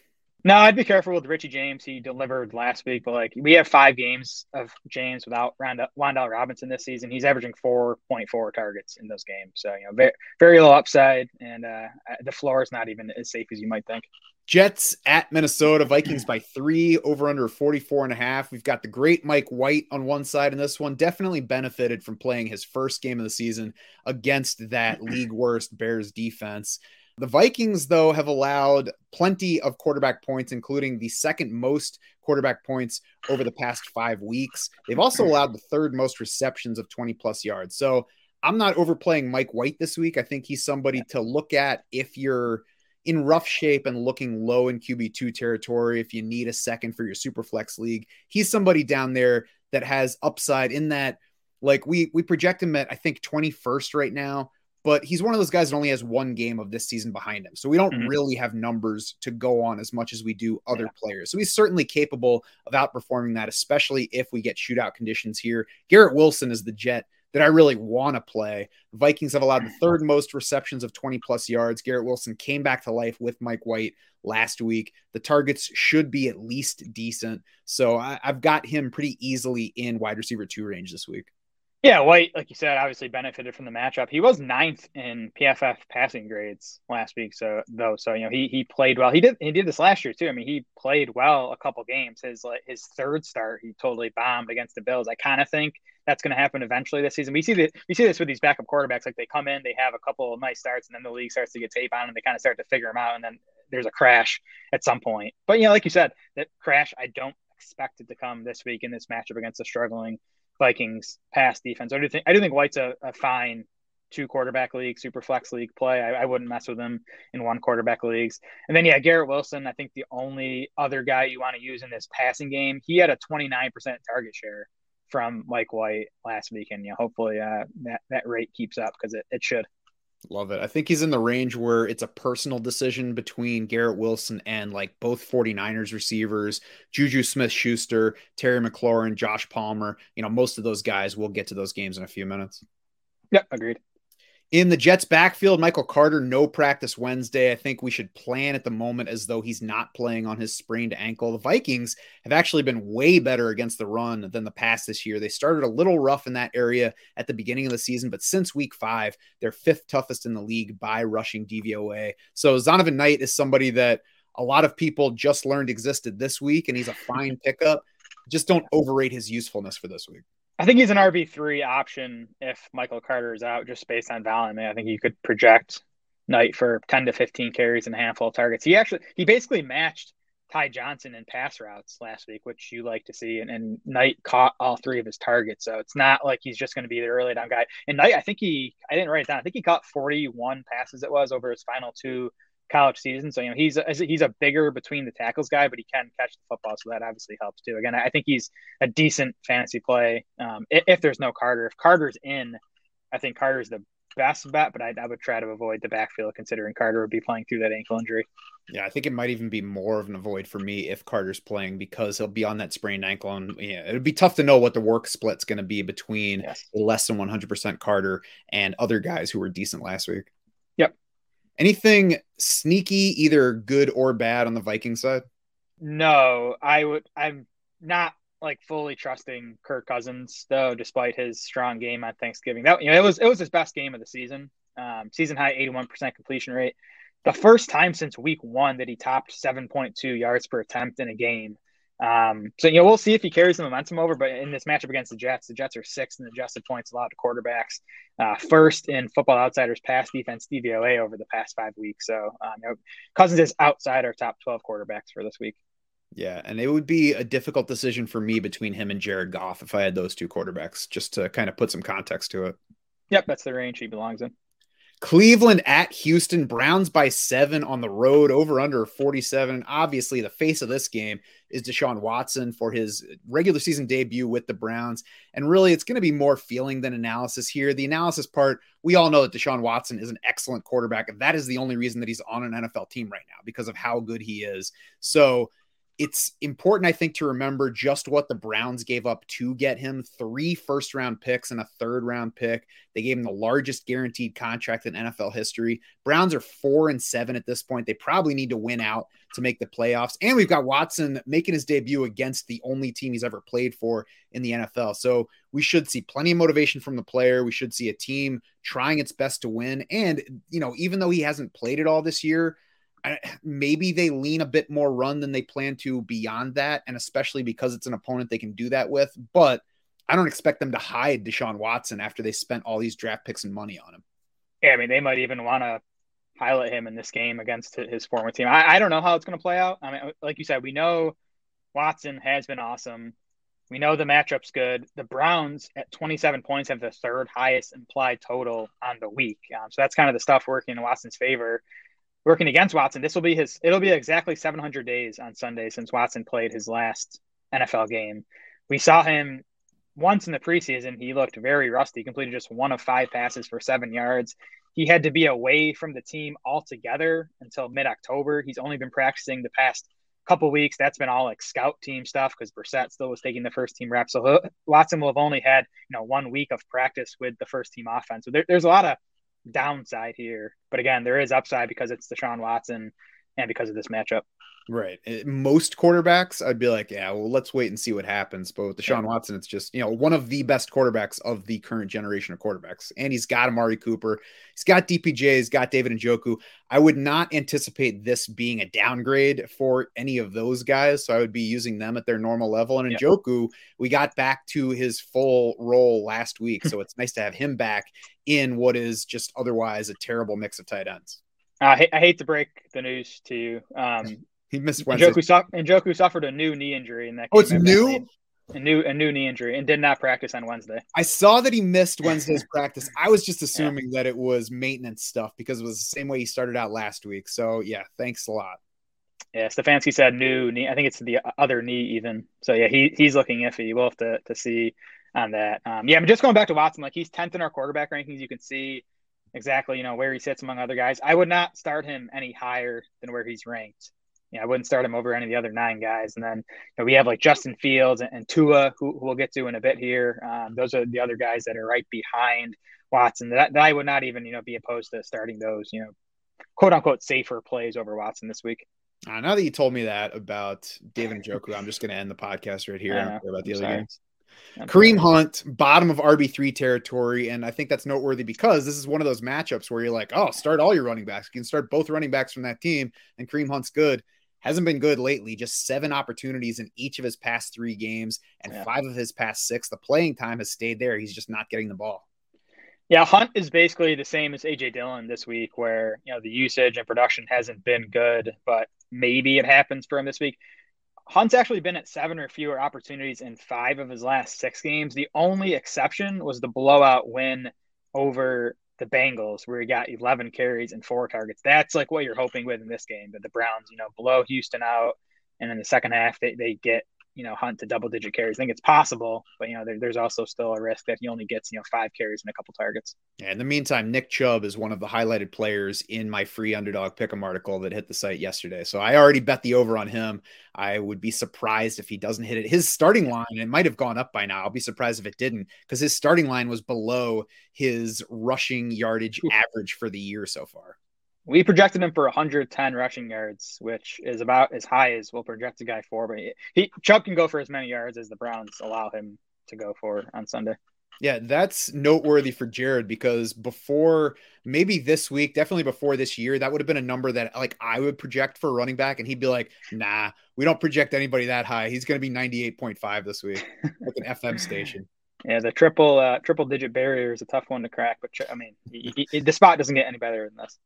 No, I'd be careful with Richie James. He delivered last week, but like we have five games of James without Wan'Dale Robinson this season. He's averaging 4.4 targets in those games. So, you know, very, very low upside, and uh, the floor is not even as safe as you might think. Jets at Minnesota, Vikings by three, over under 44 and a half. We've got the great Mike White on one side, and this one definitely benefited from playing his first game of the season against that <clears throat> league worst Bears defense. The Vikings, though, have allowed plenty of quarterback points, including the second most quarterback points over the past five weeks. They've also hmm. allowed the third most receptions of 20 plus yards. So I'm not overplaying Mike White this week. I think he's somebody to look at if you're in rough shape and looking low in QB2 territory, if you need a second for your super flex league. He's somebody down there that has upside in that. Like we we project him at I think 21st right now but he's one of those guys that only has one game of this season behind him. So we don't mm-hmm. really have numbers to go on as much as we do other yeah. players. So he's certainly capable of outperforming that, especially if we get shootout conditions here. Garrett Wilson is the jet that I really want to play. The Vikings have allowed the third most receptions of 20 plus yards. Garrett Wilson came back to life with Mike White last week. The targets should be at least decent. So I, have got him pretty easily in wide receiver two range this week. Yeah, White, like you said, obviously benefited from the matchup. He was ninth in PFF passing grades last week, so though, so you know he he played well. He did he did this last year too. I mean, he played well a couple games. His like his third start, he totally bombed against the Bills. I kind of think that's going to happen eventually this season. We see that we see this with these backup quarterbacks. Like they come in, they have a couple of nice starts, and then the league starts to get tape on, and they kind of start to figure them out, and then there's a crash at some point. But you know, like you said, that crash I don't expect it to come this week in this matchup against the struggling Vikings pass defense. I do think I do think White's a, a fine two quarterback league, super flex league play. I, I, wouldn't mess with him in one quarterback leagues. And then yeah, Garrett Wilson. I think the only other guy you want to use in this passing game. He had a 29% target share from Mike White last week, and you know, hopefully uh, that that rate keeps up because it, it should. Love it. I think he's in the range where it's a personal decision between Garrett Wilson and like both 49ers receivers, Juju Smith Schuster, Terry McLaurin, Josh Palmer. You know, most of those guys will get to those games in a few minutes. Yeah, agreed. In the Jets backfield, Michael Carter, no practice Wednesday. I think we should plan at the moment as though he's not playing on his sprained ankle. The Vikings have actually been way better against the run than the pass this year. They started a little rough in that area at the beginning of the season, but since week five, they're fifth toughest in the league by rushing DVOA. So Zonovan Knight is somebody that a lot of people just learned existed this week, and he's a fine pickup. just don't overrate his usefulness for this week. I think he's an RB three option if Michael Carter is out, just based on volume. I think you could project Knight for ten to fifteen carries and a handful of targets. He actually he basically matched Ty Johnson in pass routes last week, which you like to see, and, and Knight caught all three of his targets. So it's not like he's just going to be the early down guy. And Knight, I think he I didn't write it down. I think he caught forty one passes. It was over his final two college season. So you know he's a, he's a bigger between the tackles guy, but he can catch the football, so that obviously helps too. Again, I think he's a decent fantasy play um, if, if, there's no Carter. If Carter's in, I think Carter's the best bet, but I, I, would try to avoid the backfield considering Carter would be playing through that ankle injury. Yeah, I think it might even be more of an avoid for me if Carter's playing because he'll be on that sprained ankle, and yeah, it'd be tough to know what the work split's going to be between yes. less than 100% Carter and other guys who were decent last week. Anything sneaky, either good or bad on the Viking side? No, I would. I'm not like fully trusting Kirk Cousins though, despite his strong game on Thanksgiving. That you know, it was it was his best game of the season. Um, season high 81% completion rate. The first time since week one that he topped 7.2 yards per attempt in a game. Um, so you know we'll see if he carries the momentum over. But in this matchup against the Jets, the Jets are sixth in adjusted points allowed to quarterbacks, uh, first in Football Outsiders pass defense DVOA over the past five weeks. So um, you know, Cousins is outside our top twelve quarterbacks for this week. Yeah, and it would be a difficult decision for me between him and Jared Goff if I had those two quarterbacks, just to kind of put some context to it. Yep, that's the range he belongs in. Cleveland at Houston, Browns by seven on the road, over under 47. Obviously, the face of this game is Deshaun Watson for his regular season debut with the Browns. And really, it's going to be more feeling than analysis here. The analysis part, we all know that Deshaun Watson is an excellent quarterback. And that is the only reason that he's on an NFL team right now because of how good he is. So, it's important, I think, to remember just what the Browns gave up to get him three first round picks and a third round pick. They gave him the largest guaranteed contract in NFL history. Browns are four and seven at this point. They probably need to win out to make the playoffs. And we've got Watson making his debut against the only team he's ever played for in the NFL. So we should see plenty of motivation from the player. We should see a team trying its best to win. And, you know, even though he hasn't played it all this year, maybe they lean a bit more run than they plan to beyond that, and especially because it's an opponent they can do that with. But I don't expect them to hide Deshaun Watson after they spent all these draft picks and money on him. Yeah, I mean, they might even want to pilot him in this game against his former team. I, I don't know how it's going to play out. I mean, like you said, we know Watson has been awesome. We know the matchup's good. The Browns at 27 points have the third highest implied total on the week. Um, so that's kind of the stuff working in Watson's favor working against Watson. This will be his. It'll be exactly 700 days on Sunday since Watson played his last NFL game. We saw him once in the preseason. He looked very rusty. Completed just one of five passes for seven yards. He had to be away from the team altogether until mid October. He's only been practicing the past couple weeks. That's been all like scout team stuff because Brissett still was taking the first team reps. So Watson will have only had you know one week of practice with the first team offense. So there, there's a lot of downside here. But again, there is upside because it's Deshaun Watson and because of this matchup. Right. Eh, most quarterbacks, I'd be like, yeah, well, let's wait and see what happens. But with Deshaun yeah. Watson, it's just, you know, one of the best quarterbacks of the current generation of quarterbacks. And he's got Amari Cooper. He's got DPJ. He's got David Njoku. I would not anticipate this being a downgrade for any of those guys. So I would be using them at their normal level. And Njoku, yeah. we got back to his full role last week. <laughs> So it's nice to have him back in what is just otherwise a terrible mix of tight ends. I hate to break the news to you. <laughs> Um, he missed Wednesday. Njoku, su- Njoku suffered a new knee injury in that. Oh, it's new. A new a new knee injury and did not practice on Wednesday. I saw that he missed Wednesday's <laughs> practice. I was just assuming yeah. that it was maintenance stuff because it was the same way he started out last week. So yeah, thanks a lot. Yeah, Stefanski said new knee. I think it's the other knee even. So yeah, he he's looking iffy. We'll have to to see on that. Um, yeah, I'm just going back to Watson. Like he's tenth in our quarterback rankings. You can see exactly you know where he sits among other guys. I would not start him any higher than where he's ranked you know, I wouldn't start him over any of the other nine guys. And then you know, we have like Justin Fields and, and Tua, who, who, we'll get to in a bit here. Um, those are the other guys that are right behind Watson. That, that I would not even you know be opposed to starting those you know quote unquote safer plays over Watson this week. Uh, now that you told me that about David Njoku, I'm just going to end the podcast right here. I don't care about the other Sorry. games. Kareem Hunt, bottom of RB3 territory. And I think that's noteworthy because this is one of those matchups where you're like, oh, start all your running backs. You can start both running backs from that team, and Kareem Hunt's good hasn't been good lately. Just seven opportunities in each of his past three games and yeah. five of his past six. The playing time has stayed there. He's just not getting the ball. Yeah, Hunt is basically the same as AJ Dillon this week, where you know the usage and production hasn't been good, but maybe it happens for him this week. Hunt's actually been at seven or fewer opportunities in five of his last six games. The only exception was the blowout win over the Bengals, where he got 11 carries and four targets. That's like what you're hoping with in this game. But the Browns, you know, blow Houston out, and in the second half they, they get you know Hunt to double digit carries. I think it's possible, but you know there, there's also still a risk that he only gets you know five carries and a couple targets. Yeah, in the meantime, Nick Chubb is one of the highlighted players in my free underdog pick'em article that hit the site yesterday. So I already bet the over on him. I would be surprised if he doesn't hit it. His starting line it might have gone up by now. I'll be surprised if it didn't because his starting line was below his rushing yardage average for the year so far. We projected him for 110 rushing yards, which is about as high as we'll project a guy for. But he, he Chubb can go for as many yards as the Browns allow him to go for on Sunday. Yeah, that's noteworthy for Jared because before maybe this week, definitely before this year, that would have been a number that like I would project for a running back, and he'd be like, "Nah, we don't project anybody that high. He's going to be 98.5 this week, like an FM station." <laughs> Yeah, the triple uh, triple digit barrier is a tough one to crack, but I mean, he, he, the spot doesn't get any better than this.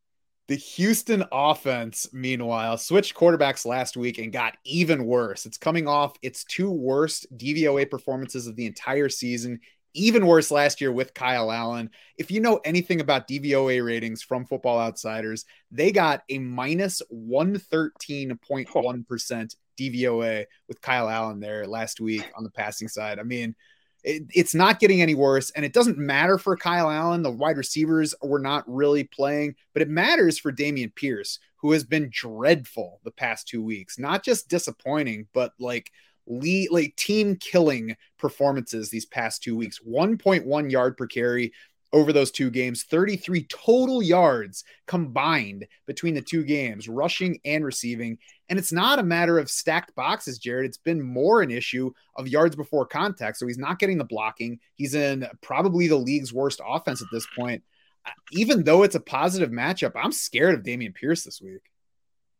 The Houston offense, meanwhile, switched quarterbacks last week and got even worse. It's coming off its two worst DVOA performances of the entire season, even worse last year with Kyle Allen. If you know anything about DVOA ratings from Football Outsiders, they got a minus 113.1 DVOA with Kyle Allen there last week on the passing side. I mean, it, it's not getting any worse. And it doesn't matter for Kyle Allen. The wide receivers were not really playing, but it matters for Dameon Pierce, who has been dreadful the past two weeks. Not just disappointing, but like lead, like team killing performances these past two weeks. 1.1 yard per carry, over those two games 33 total yards combined between the two games, rushing and receiving. And it's not a matter of stacked boxes, Jared. It's been more an issue of yards before contact. So he's not getting the blocking. He's in probably the league's worst offense at this point. Uh, even though it's a positive matchup, I'm scared of Dameon Pierce this week.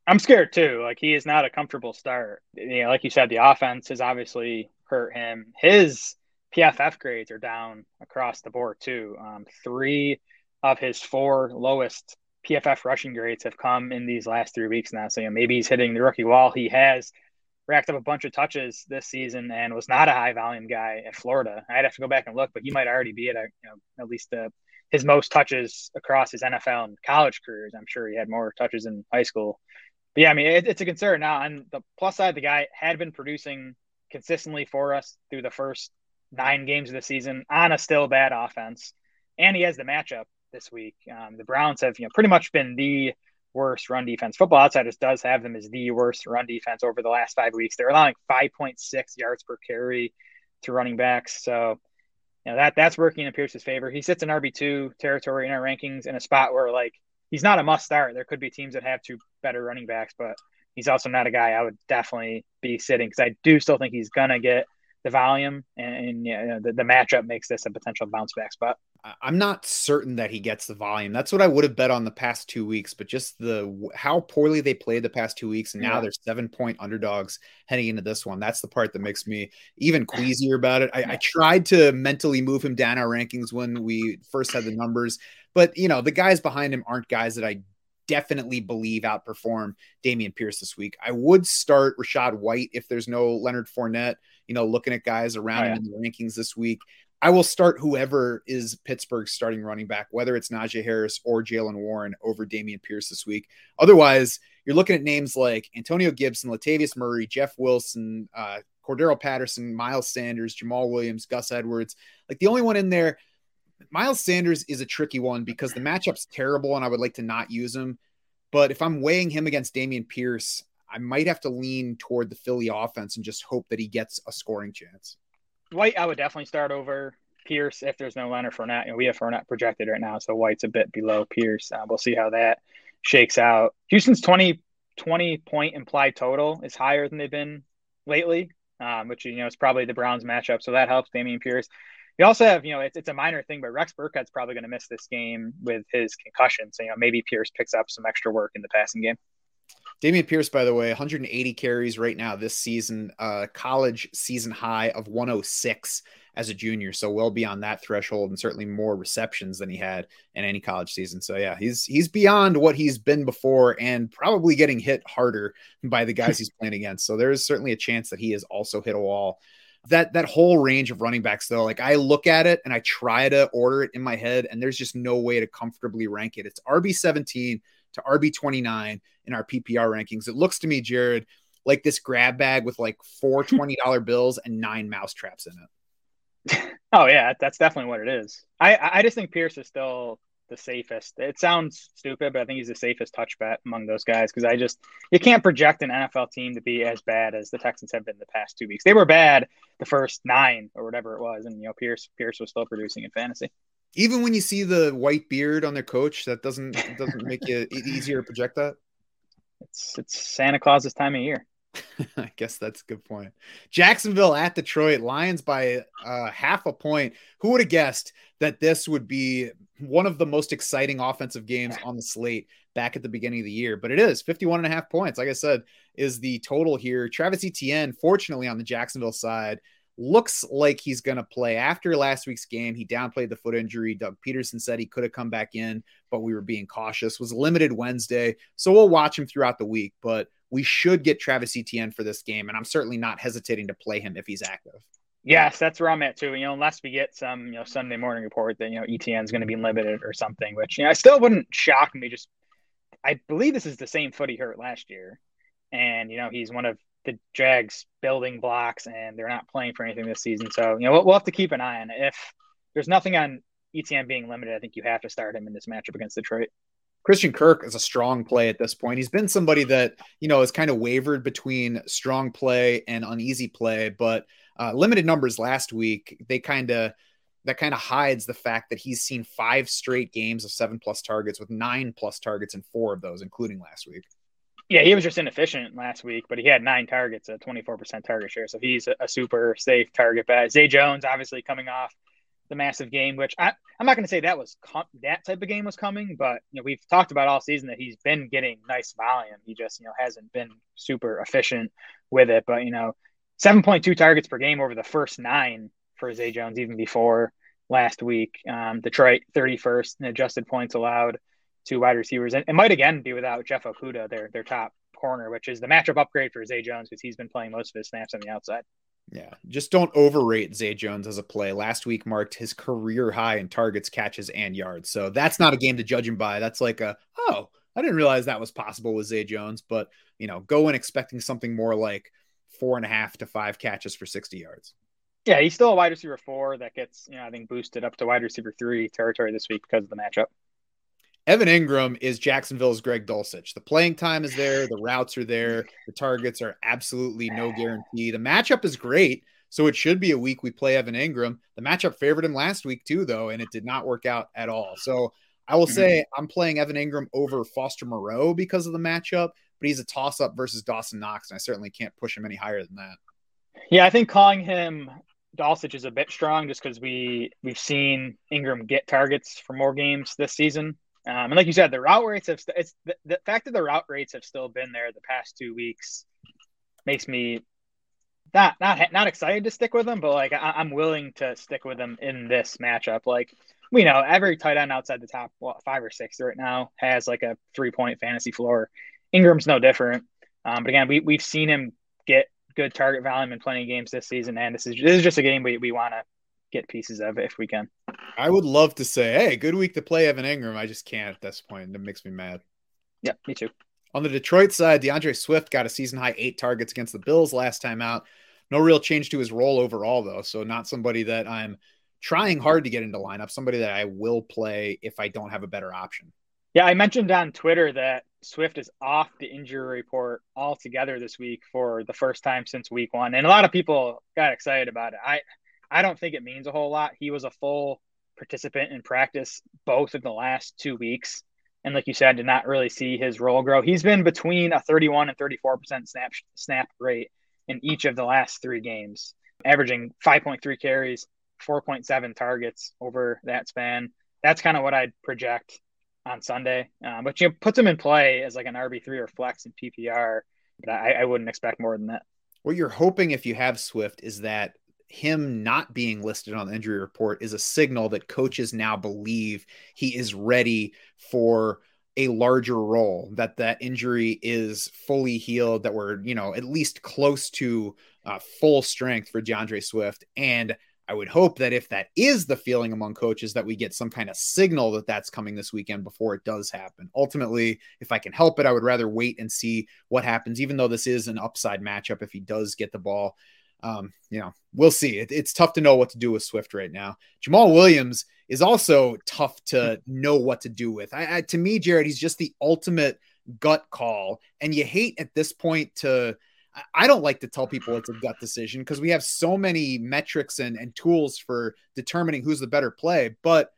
I'm scared too. Like he is not a comfortable start. You know, like you said, the offense has obviously hurt him. His PFF grades are down across the board too. Um, three of his four lowest PFF rushing grades have come in these last three weeks now. So you know, maybe he's hitting the rookie wall. He has racked up a bunch of touches this season and was not a high volume guy at Florida. I'd have to go back and look, but he might already be at a you know at least uh, his most touches across his NFL and college careers. I'm sure he had more touches in high school. But yeah, I mean it, it's a concern now. On the plus side, the guy had been producing consistently for us through the first nine games of the season on a still bad offense, and he has the matchup this week. Um, the Browns have you know pretty much been the worst run defense. Football Outsiders does have them as the worst run defense over the last five weeks. They're allowing 5.6 yards per carry to running backs. So, you know, that that's working in Pierce's favor. He sits in RB2 territory in our rankings in a spot where like he's not a must start. There could be teams that have two better running backs, but he's also not a guy I would definitely be sitting because I do still think he's gonna get the volume and, and you know, the, the matchup makes this a potential bounce back spot. I'm not certain that he gets the volume. That's what I would have bet on the past two weeks, but just the how poorly they played the past two weeks, and now yeah. they're seven point underdogs heading into this one. That's the part that makes me even queasier about it. I, I tried to mentally move him down our rankings when we first had the numbers, but you know the guys behind him aren't guys that I definitely believe outperform Dameon Pierce this week. I would start Rachaad White if there's no Leonard Fournette you know, looking at guys around oh, yeah. him in the rankings this week. I will start whoever is Pittsburgh's starting running back, whether it's Najee Harris or Jaylen Warren over Dameon Pierce this week. Otherwise, you're looking at names like Antonio Gibson, Latavius Murray, Jeff Wilson, uh, Cordarrelle Patterson, Miles Sanders, Jamaal Williams, Gus Edwards. Like the only one in there, Miles Sanders is a tricky one because the matchup's terrible and I would like to not use him. But if I'm weighing him against Dameon Pierce, I might have to lean toward the Philly offense and just hope that he gets a scoring chance. White, I would definitely start over Pierce if there's no Leonard Fournette. You know, we have Fournette projected right now, so White's a bit below Pierce. Uh, we'll see how that shakes out. Houston's 20, 20 point implied total is higher than they've been lately, um, which you know is probably the Browns matchup, so that helps Dameon Pierce. You also have, you know, it's, it's a minor thing, but Rex Burkhead's probably going to miss this game with his concussion. So, you know, maybe Pierce picks up some extra work in the passing game. Dameon Pierce, by the way, 180 carries right now this season, uh, college season high of 106 as a junior. So well beyond that threshold and certainly more receptions than he had in any college season. So yeah, he's he's beyond what he's been before and probably getting hit harder by the guys <laughs> he's playing against. So there's certainly a chance that he has also hit a wall. That that whole range of running backs though, like I look at it and I try to order it in my head and there's just no way to comfortably rank it. It's RB17 to RB29 in our PPR rankings. It looks to me, Jared, like this grab bag with like four <laughs> $20 bills and nine mouse traps in it. <laughs> Oh yeah, that's definitely what it is. I I just think Pierce is still the safest. It sounds stupid, but I think he's the safest touch bet among those guys because I just you can't project an NFL team to be as bad as the Texans have been the past two weeks. They were bad the first nine or whatever it was, and you know Pierce Pierce was still producing in fantasy even when you see the white beard on their coach, that doesn't <laughs> doesn't make it easier to project that. It's it's Santa Claus's time of year. <laughs> I guess that's a good point. Jacksonville at Detroit, Lions by uh, half a point. Who would have guessed that this would be one of the most exciting offensive games on the slate back at the beginning of the year? But it is 51 and a half points. Like I said, is the total here. Travis Etienne, fortunately on the Jacksonville side, looks like he's going to play after last week's game. He downplayed the foot injury. Doug Pederson said he could have come back in, but we were being cautious. Was limited Wednesday, so we'll watch him throughout the week. But we should get Travis Etienne for this game, and I'm certainly not hesitating to play him if he's active. Yes, that's where I'm at too. You know, unless we get some, you know, Sunday morning report that you know Etienne's going to be limited or something, which you know, I still wouldn't shock me. Just, I believe this is the same foot he hurt last year, and you know he's one of the Jags building blocks and they're not playing for anything this season. So, you know, we'll, we'll have to keep an eye on it. If there's nothing on Etienne being limited, I think you have to start him in this matchup against Detroit. Christian Kirk is a strong play at this point. He's been somebody that, you know, has kind of wavered between strong play and uneasy play, but uh, limited numbers last week, they kind of, that kind of hides the fact that he's seen five straight games of seven plus targets with nine plus targets in four of those, including last week. Yeah, he was just inefficient last week, but he had nine targets, a 24% target share. So he's a, super safe target bet. Zay Jones, obviously coming off the massive game, which I, I'm not going to say that was com- that type of game was coming, but you know we've talked about all season that he's been getting nice volume. He just you know hasn't been super efficient with it. But you know, 7.2 targets per game over the first nine for Zay Jones, even before last week. Um, Detroit 31st in adjusted points allowed two wide receivers. And it might again be without Jeff Okudah, their their top corner, which is the matchup upgrade for Zay Jones because he's been playing most of his snaps on the outside. Yeah, just don't overrate Zay Jones as a play. Last week marked his career high in targets, catches, and yards. So that's not a game to judge him by. That's like a oh, I didn't realize that was possible with Zay Jones. But you know, go in expecting something more like four and a half to five catches for 60 yards. Yeah, he's still a wide receiver four that gets, you know, I think boosted up to wide receiver three territory this week because of the matchup. Evan Engram is Jacksonville's Greg Dulcich. The playing time is there, the routes are there, the targets are absolutely no guarantee. The matchup is great, so it should be a week we play Evan Engram. The matchup favored him last week too, though, and it did not work out at all. So I will say mm-hmm. I'm playing Evan Engram over Foster Moreau because of the matchup, but he's a toss up versus Dawson Knox, and I certainly can't push him any higher than that. Yeah, I think calling him Dulcich is a bit strong just because we we've seen Engram get targets for more games this season. Um, and like you said, the route rates have st- it's the, the, fact that the route rates have still been there the past two weeks makes me not not not excited to stick with them, but like I, am willing to stick with them in this matchup. Like we know every tight end outside the top what, five or six right now has like a three point fantasy floor. Engram's no different. Um, but again, we we've seen him get good target volume in plenty of games this season, and this is this is just a game we we want to get pieces of it if we can. I would love to say, hey, good week to play Evan Engram. I just can't at this point. It makes me mad. Yeah, me too. On the Detroit side, D'Andre Swift got a season high eight targets against the Bills last time out. No real change to his role overall, though. So, not somebody that I'm trying hard to get into lineup, somebody that I will play if I don't have a better option. Yeah, I mentioned on Twitter that Swift is off the injury report altogether this week for the first time since week one. And a lot of people got excited about it. I I don't think it means a whole lot. He was a full participant in practice both in the last two weeks. And like you said, did not really see his role grow. He's been between a 31 and 34% snap snap rate in each of the last three games, averaging 5.3 carries, 4.7 targets over that span. That's kind of what I'd project on Sunday, um, but you know, puts him in play as like an RB three or flex in PPR. But I, I wouldn't expect more than that. What you're hoping if you have Swift is that him not being listed on the injury report is a signal that coaches now believe he is ready for a larger role that that injury is fully healed that we're you know at least close to uh, full strength for D'Andre Swift and I would hope that if that is the feeling among coaches, that we get some kind of signal that that's coming this weekend before it does happen. Ultimately, if I can help it, I would rather wait and see what happens, even though this is an upside matchup if he does get the ball. Um, you know, we'll see. It, it's tough to know what to do with Swift right now. Jamaal Williams is also tough to know what to do with. I, I, to me, Jared, he's just the ultimate gut call, and you hate at this point to I don't like to tell people it's a gut decision because we have so many metrics and, and tools for determining who's the better play. But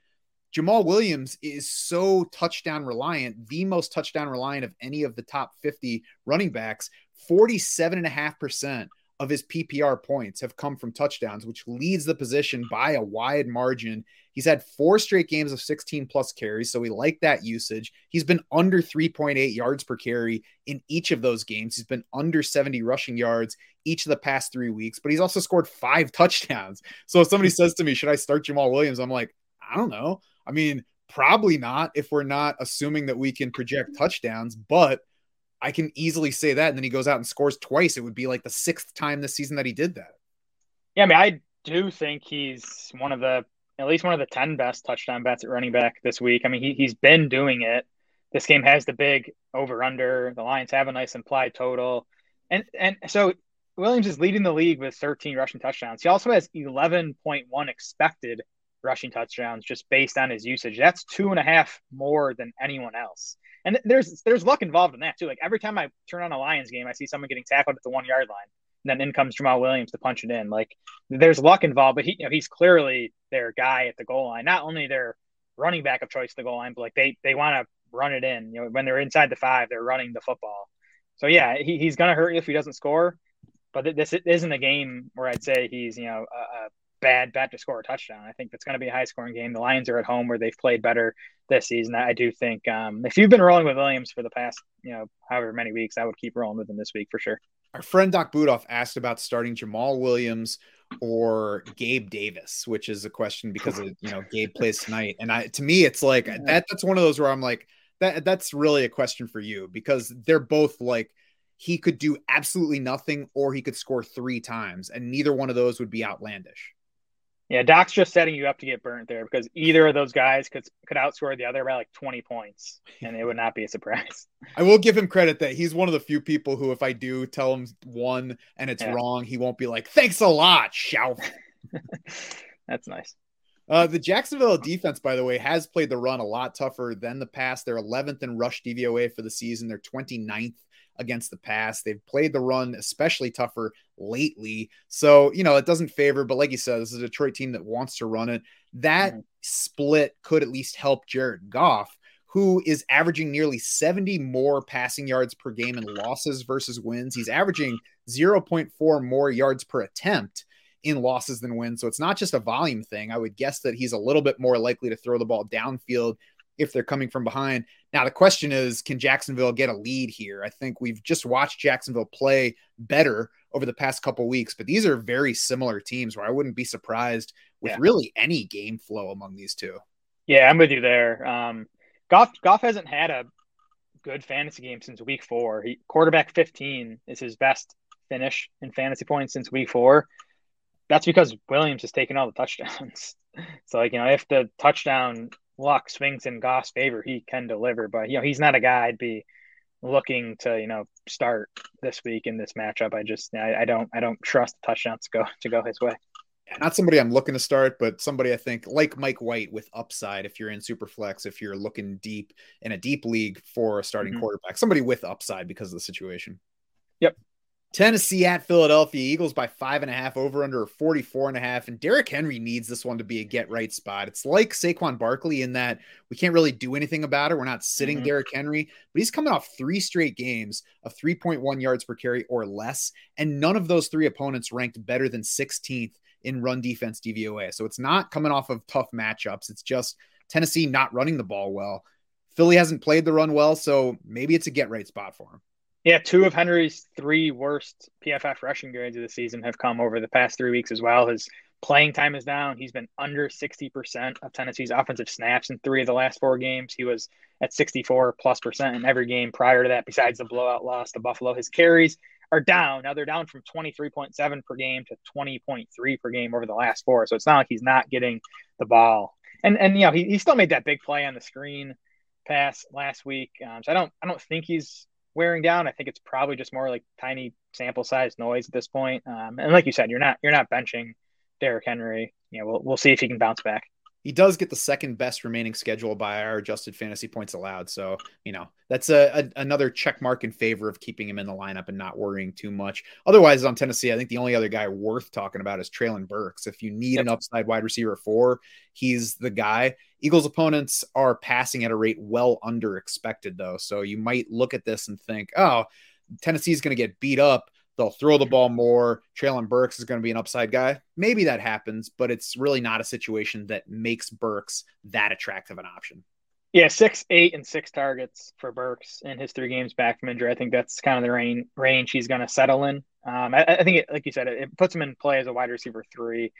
Jamaal Williams is so touchdown reliant, the most touchdown reliant of any of the top 50 running backs. 47.5% of his PPR points have come from touchdowns, which leads the position by a wide margin. He's had four straight games of 16 plus carries, so we like that usage. He's been under 3.8 yards per carry in each of those games. He's been under 70 rushing yards each of the past three weeks, but he's also scored five <laughs> touchdowns. So if somebody says to me, Should I start Jamaal Williams? I'm like, I don't know. I mean, probably not if we're not assuming that we can project touchdowns, but I can easily say that. And then he goes out and scores twice. It would be like the sixth time this season that he did that. Yeah, I mean, I do think he's one of the at least one of the 10 best touchdown bets at running back this week. I mean, he, he's been doing it. This game has the big over under. The Lions have a nice implied total. And and so Williams is leading the league with 13 rushing touchdowns. He also has 11.1 expected rushing touchdowns just based on his usage. That's two and a half more than anyone else. And there's there's luck involved in that too. Like every time I turn on a Lions game, I see someone getting tackled at the one yard line, and then in comes Jamaal Williams to punch it in. Like there's luck involved, but he you know, he's clearly their guy at the goal line. Not only their running back of choice at the goal line, but like they they want to run it in. You know, when they're inside the five, they're running the football. So yeah, he, he's gonna hurt you if he doesn't score. But this isn't a game where I'd say he's you know a, a bad bet to score a touchdown. I think it's going to be a high scoring game. The Lions are at home where they've played better this season. I do think um, if you've been rolling with Williams for the past, you know, however many weeks, I would keep rolling with him this week for sure. Our friend Doc Budoff asked about starting Jamaal Williams or Gabe Davis, which is a question because of, you know Gabe plays tonight, and I to me it's like that. That's one of those where I'm like that. That's really a question for you because they're both like he could do absolutely nothing or he could score three times, and neither one of those would be outlandish. Yeah, Doc's just setting you up to get burnt there because either of those guys could could outscore the other by like 20 points, and it would not be a surprise. <laughs> I will give him credit that he's one of the few people who, if I do tell him one and it's yeah. wrong, he won't be like, "Thanks a lot, Schauf." <laughs> That's nice. Uh, the Jacksonville defense, by the way, has played the run a lot tougher than the past. They're 11th in rush DVOA for the season. They're 29th against the pass. They've played the run especially tougher lately. So, you know, it doesn't favor, but like you said, this is a Detroit team that wants to run it. That mm-hmm. split could at least help Jared Goff, who is averaging nearly 70 more passing yards per game in losses versus wins. He's averaging 0.4 more yards per attempt in losses than wins. So it's not just a volume thing. I would guess that he's a little bit more likely to throw the ball downfield if they're coming from behind. Now, the question is can Jacksonville get a lead here? I think we've just watched Jacksonville play better over the past couple weeks, but these are very similar teams where I wouldn't be surprised with yeah. really any game flow among these two. Yeah, I'm with you there. Um, Goff, Goff hasn't had a good fantasy game since week four. He quarterback 15 is his best finish in fantasy points since week four. That's because Williams has taken all the touchdowns. <laughs> so, like, you know, if the touchdown luck swings in Goff's favor, he can deliver. But you know, he's not a guy I'd be looking to you know start this week in this matchup. I just I, I don't I don't trust the touchdowns to go to go his way. Not somebody I'm looking to start, but somebody I think like Mike White with upside. If you're in super flex, if you're looking deep in a deep league for a starting mm-hmm. quarterback, somebody with upside because of the situation. Yep. Tennessee at Philadelphia Eagles by five and a half over under 44 and a half. And Derrick Henry needs this one to be a get right spot. It's like Saquon Barkley in that we can't really do anything about it. We're not sitting mm-hmm. Derrick Henry, but he's coming off three straight games of 3.1 yards per carry or less. And none of those three opponents ranked better than 16th in run defense DVOA. So it's not coming off of tough matchups. It's just Tennessee not running the ball well. Philly hasn't played the run well, so maybe it's a get right spot for him. Yeah, two of Henry's three worst PFF rushing grades of the season have come over the past three weeks as well. His playing time is down. He's been under 60% of Tennessee's offensive snaps in three of the last four games. He was at 64 plus percent in every game prior to that, besides the blowout loss to Buffalo. His carries are down. Now they're down from 23.7 per game to 20.3 per game over the last four. So it's not like he's not getting the ball. And and you know, he, he still made that big play on the screen pass last week. Um, so I don't I don't think he's wearing down. I think it's probably just more like tiny sample size noise at this point. Um, and like you said, you're not you're not benching Derrick Henry. You know, we'll we'll see if he can bounce back he does get the second best remaining schedule by our adjusted fantasy points allowed. So, you know, that's a, a, another check mark in favor of keeping him in the lineup and not worrying too much. Otherwise, on Tennessee, I think the only other guy worth talking about is Treylon Burks. If you need yep. an upside wide receiver four, he's the guy. Eagles opponents are passing at a rate well under expected, though. So you might look at this and think, oh, Tennessee's going to get beat up They'll throw the ball more. Treylon Burks is going to be an upside guy. Maybe that happens, but it's really not a situation that makes Burks that attractive an option. Yeah, six, eight, and six targets for Burks in his three games back from injury. I think that's kind of the range range he's going to settle in. Um, I, I, think, it, like you said, it, it, puts him in play as a wide receiver three.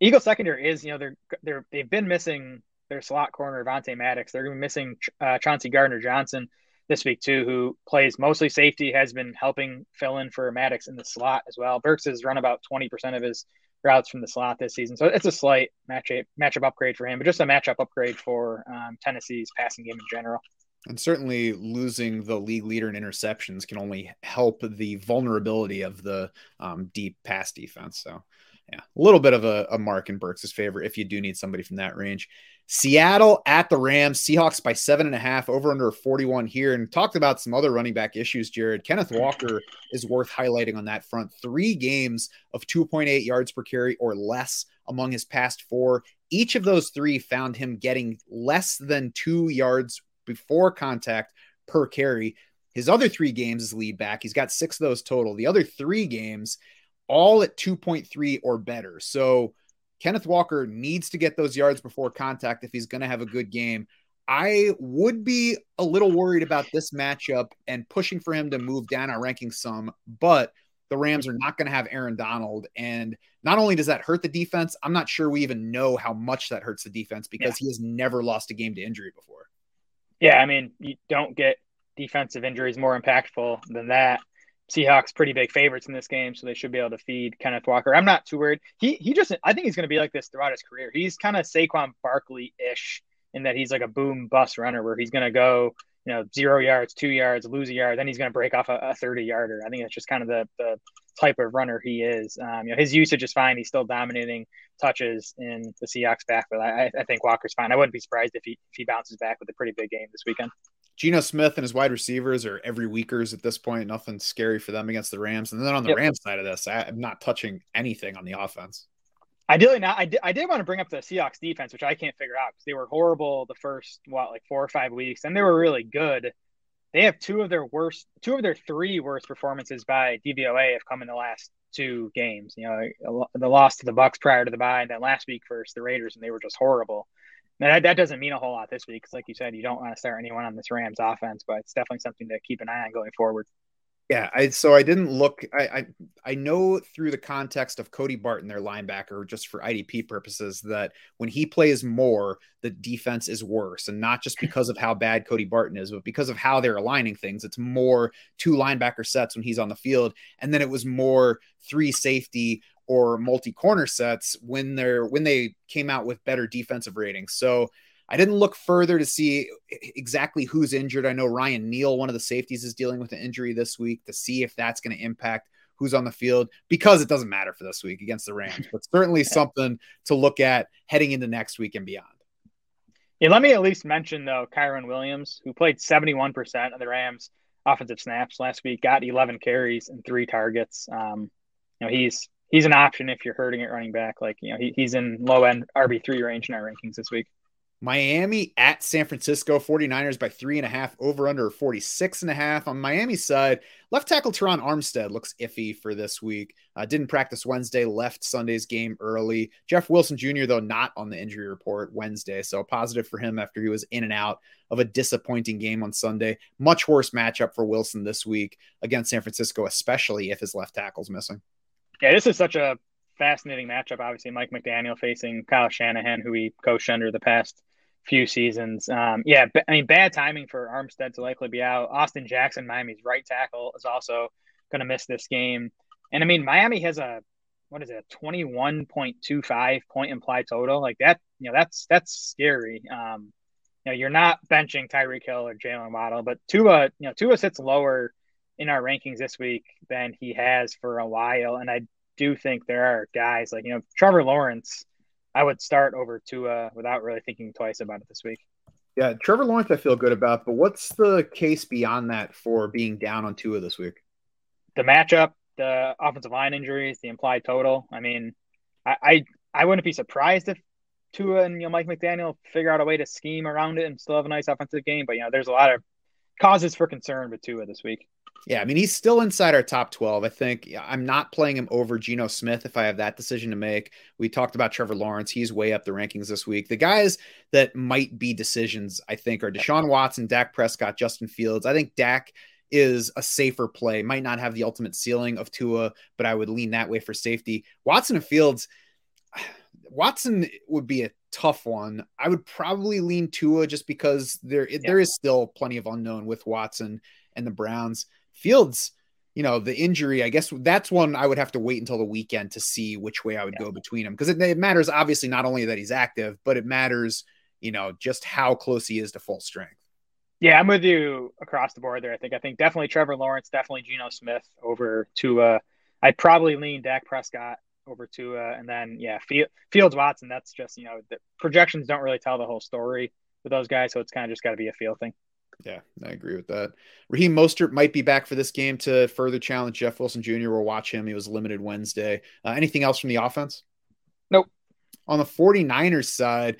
Eagle secondary is, you know, they're they're they've been missing their slot corner Avonte Maddox. They're going to be missing uh, Chauncey Gardner Johnson this week too, who plays mostly safety, has been helping fill in for Maddox in the slot as well. Burks has run about 20% of his routes from the slot this season. So it's a slight matchup matchup upgrade for him, but just a matchup upgrade for um, Tennessee's passing game in general. And certainly losing the league leader in interceptions can only help the vulnerability of the um, deep pass defense. So, yeah, a little bit of a, a mark in Burks' favor if you do need somebody from that range. Seattle at the Rams, Seahawks by seven and a half, over under 41 here. And talked about some other running back issues, Jared. Kenneth Walker is worth highlighting on that front. Three games of 2.8 yards per carry or less among his past four. Each of those three found him getting less than two yards before contact per carry. His other three games is lead back. He's got six of those total. The other three games, all at 2.3 or better. So, Kenneth Walker needs to get those yards before contact if he's going to have a good game. I would be a little worried about this matchup and pushing for him to move down our ranking some, but the Rams are not going to have Aaron Donald. And not only does that hurt the defense, I'm not sure we even know how much that hurts the defense because yeah. he has never lost a game to injury before. Yeah, I mean, you don't get defensive injuries more impactful than that. Seahawks pretty big favorites in this game, so they should be able to feed Kenneth Walker. I'm not too worried. He he just I think he's going to be like this throughout his career. He's kind of Saquon Barkley ish in that he's like a boom bust runner where he's going to go you know zero yards, two yards, lose a yard, then he's going to break off a, a 30 yarder. I think that's just kind of the the type of runner he is. Um, you know his usage is fine. He's still dominating touches in the Seahawks backfield. I, I think Walker's fine. I wouldn't be surprised if he if he bounces back with a pretty big game this weekend. Geno Smith and his wide receivers are every weekers at this point. Nothing scary for them against the Rams. And then on the yep. Rams side of this, I, am not touching anything on the offense. Ideally, not. I did, I did want to bring up the Seahawks defense, which I can't figure out because they were horrible the first what like four or five weeks, and they were really good. They have two of their worst, two of their three worst performances by DVOA have come in the last two games. You know, the loss to the Bucks prior to the bye, and then last week versus the Raiders, and they were just horrible. That, that doesn't mean a whole lot this week because, like you said, you don't want to start anyone on this Rams offense, but it's definitely something to keep an eye on going forward. Yeah, I so I didn't look. I, I I know through the context of Cody Barton, their linebacker, just for IDP purposes, that when he plays more, the defense is worse, and not just because of how bad Cody Barton is, but because of how they're aligning things. It's more two linebacker sets when he's on the field, and then it was more three safety or multi corner sets when they're when they came out with better defensive ratings. So I didn't look further to see exactly who's injured. I know Ryan Neal, one of the safeties, is dealing with an injury this week to see if that's going to impact who's on the field because it doesn't matter for this week against the Rams, but certainly <laughs> something to look at heading into next week and beyond. Yeah, let me at least mention though Kyren Williams, who played 71% of the Rams offensive snaps last week, got 11 carries and three targets. Um, you know, he's he's an option if you're hurting at running back. Like you know, he, he's in low end RB three range in our rankings this week. Miami at San Francisco, 49ers by three and a half, over under 46 and a half. On Miami's side, left tackle Terron Armstead looks iffy for this week. Uh, didn't practice Wednesday, left Sunday's game early. Jeff Wilson Jr., though, not on the injury report Wednesday. So positive for him after he was in and out of a disappointing game on Sunday. Much worse matchup for Wilson this week against San Francisco, especially if his left tackle's missing. Yeah, this is such a fascinating matchup. Obviously, Mike McDaniel facing Kyle Shanahan, who he coached under the past few seasons. Um, yeah, I mean, bad timing for Armstead to likely be out. Austin Jackson, Miami's right tackle, is also going to miss this game. And I mean, Miami has a what is it, a twenty one point two five point implied total? Like that, you know, that's that's scary. Um, you know, you're not benching Tyreek Hill or Jaylen Waddle, but Tua, you know, Tua sits lower in our rankings this week than he has for a while, and I do think there are guys like you know Trevor Lawrence I would start over Tua without really thinking twice about it this week. Yeah, Trevor Lawrence, I feel good about, but what's the case beyond that for being down on Tua this week? The matchup, the offensive line injuries, the implied total. I mean, I I, I wouldn't be surprised if Tua and you know Mike McDaniel figure out a way to scheme around it and still have a nice offensive game. But you know, there's a lot of causes for concern with Tua this week. Yeah, I mean, he's still inside our top 12. I think I'm not playing him over Geno Smith if I have that decision to make. We talked about Trevor Lawrence. He's way up the rankings this week. The guys that might be decisions, I think, are Deshaun Watson, Dak Prescott, Justin Fields. I think Dak is a safer play, might not have the ultimate ceiling of Tua, but I would lean that way for safety. Watson and Fields, <sighs> Watson would be a tough one. I would probably lean Tua just because there yeah. there is still plenty of unknown with Watson and the Browns. Fields, you know, the injury, I guess that's one I would have to wait until the weekend to see which way I would yeah. go between them because it, it, matters obviously not only that he's active, but it matters, you know, just how close he is to full strength. Yeah, I'm with you across the board there. I think I think definitely Trevor Lawrence, definitely Geno Smith over Tua. I'd probably lean Dak Prescott over Tua, and then yeah, Fields Watson. That's just you know the projections don't really tell the whole story with those guys, so it's kind of just got to be a feel thing. Yeah, I agree with that. Raheem Mostert might be back for this game to further challenge Jeff Wilson Jr. We'll watch him. He was limited Wednesday. Uh, anything else from the offense? Nope. On the 49ers side,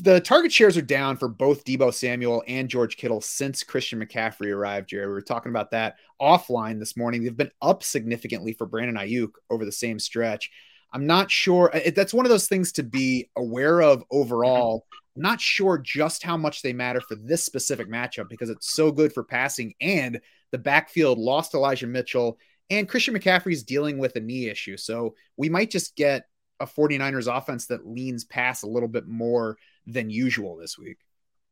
the target shares are down for both Deebo Samuel and George Kittle since Christian McCaffrey arrived, Jerry. We were talking about that offline this morning. They've been up significantly for Brandon Aiyuk over the same stretch. I'm not sure. That's one of those things to be aware of overall not sure just how much they matter for this specific matchup because it's so good for passing and the backfield lost Elijah Mitchell and Christian McCaffrey's dealing with a knee issue. So we might just get a 49ers offense that leans pass a little bit more than usual this week.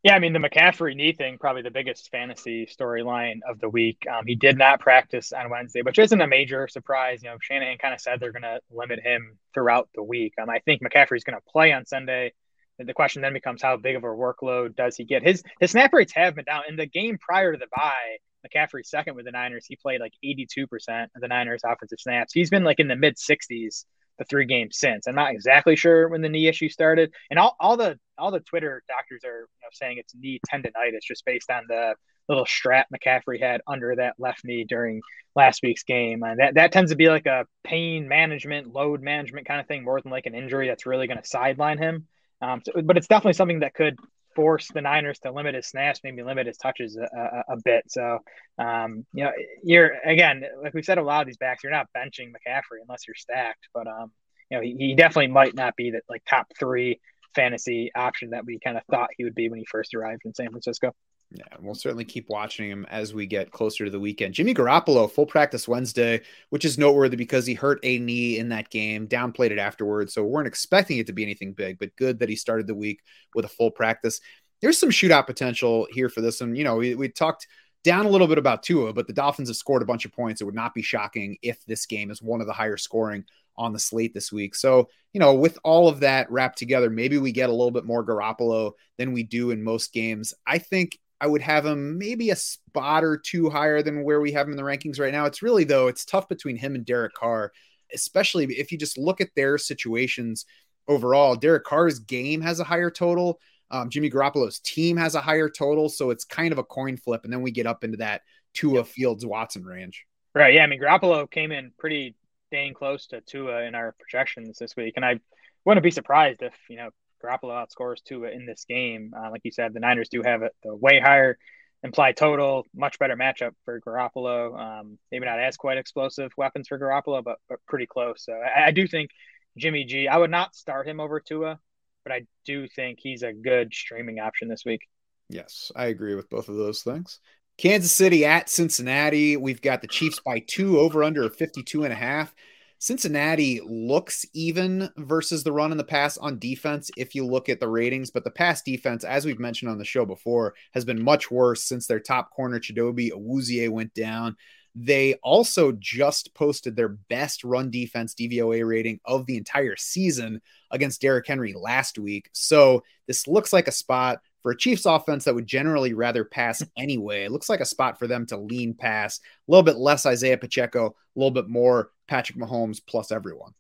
Yeah, I mean the McCaffrey knee thing probably the biggest fantasy storyline of the week. Um, he did not practice on Wednesday, which isn't a major surprise. You know, Shanahan kind of said they're going to limit him throughout the week. Um, I think McCaffrey's going to play on Sunday the question then becomes how big of a workload does he get? His his snap rates have been down. In the game prior to the bye, McCaffrey second with the Niners, he played like 82% of the Niners offensive snaps. He's been like in the mid 60s the three games since. I'm not exactly sure when the knee issue started. And all, all the all the Twitter doctors are you know, saying it's knee tendonitis just based on the little strap McCaffrey had under that left knee during last week's game. And that, that tends to be like a pain management, load management kind of thing, more than like an injury that's really going to sideline him. Um, so, but it's definitely something that could force the Niners to limit his snaps, maybe limit his touches a, a, a bit. So, um, you know, you're again, like we've said, a lot of these backs, you're not benching McCaffrey unless you're stacked. But um, you know, he, he definitely might not be that like top three fantasy option that we kind of thought he would be when he first arrived in San Francisco. Yeah, we'll certainly keep watching him as we get closer to the weekend. Jimmy Garoppolo, full practice Wednesday, which is noteworthy because he hurt a knee in that game, downplayed it afterwards. So we weren't expecting it to be anything big, but good that he started the week with a full practice. There's some shootout potential here for this. And, you know, we, we talked down a little bit about Tua, but the Dolphins have scored a bunch of points. It would not be shocking if this game is one of the higher scoring on the slate this week. So, you know, with all of that wrapped together, maybe we get a little bit more Garoppolo than we do in most games. I think I would have him maybe a spot or two higher than where we have him in the rankings right now. It's really, though, it's tough between him and Derek Carr, especially if you just look at their situations overall. Derek Carr's game has a higher total. Um, Jimmy Garoppolo's team has a higher total. So it's kind of a coin flip. And then we get up into that Tua yep. Fields Watson range. Right. Yeah. I mean, Garoppolo came in pretty dang close to Tua in our projections this week. And I wouldn't be surprised if, you know, Garoppolo outscores Tua in this game. Uh, like you said, the Niners do have a, the way higher implied total, much better matchup for Garoppolo. Um, maybe not as quite explosive weapons for Garoppolo, but, but pretty close. So I, I, do think Jimmy G, I would not start him over Tua, but I do think he's a good streaming option this week. Yes, I agree with both of those things. Kansas City at Cincinnati. We've got the Chiefs by two over under 52 and a half. Cincinnati looks even versus the run and the pass on defense if you look at the ratings, but the pass defense, as we've mentioned on the show before, has been much worse since their top corner Chidobe Awuzie went down. They also just posted their best run defense DVOA rating of the entire season against Derrick Henry last week. So this looks like a spot for a Chiefs offense that would generally rather pass anyway. It looks like a spot for them to lean pass, a little bit less Isaiah Pacheco, a little bit more Patrick Mahomes plus everyone.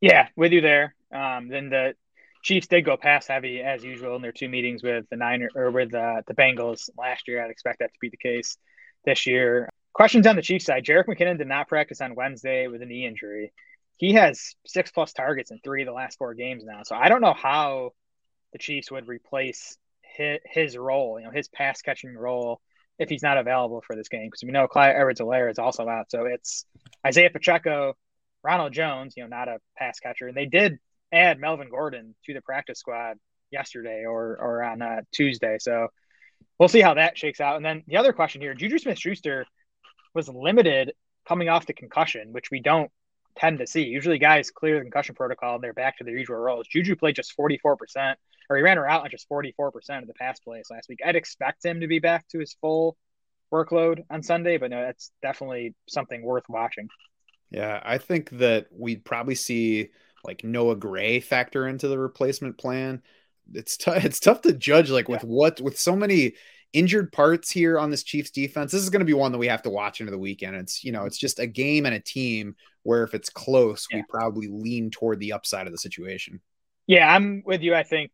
Yeah, with you there. Um, then the Chiefs did go pass heavy as usual in their two meetings with the Niner or with uh, the Bengals last year. I'd expect that to be the case this year. Questions on the Chiefs side. Jerick McKinnon did not practice on Wednesday with a knee injury. He has six plus targets in three of the last four games now. So I don't know how the Chiefs would replace his, his role, you know, his pass catching role if he's not available for this game. Because we know Clyde Edwards-Helaire is also out. So it's Isaiah Pacheco, Ronald Jones, you know, not a pass catcher. And they did add Melvin Gordon to the practice squad yesterday or or on uh, Tuesday. So we'll see how that shakes out. And then the other question here, Juju Smith Schuster was limited coming off the concussion, which we don't tend to see. Usually guys clear the concussion protocol and they're back to their usual roles. Juju played just 44% or he ran her out on just 44% of the pass plays last week. I'd expect him to be back to his full workload on Sunday, but no, that's definitely something worth watching. Yeah, I think that we'd probably see like Noah Gray factor into the replacement plan. It's tough. <laughs> It's tough to judge like with what with so many injured parts here on this Chiefs defense. This is going to be one that we have to watch into the weekend. It's you know it's just a game and a team where if it's close, yeah. we probably lean toward the upside of the situation. Yeah, I'm with you. I think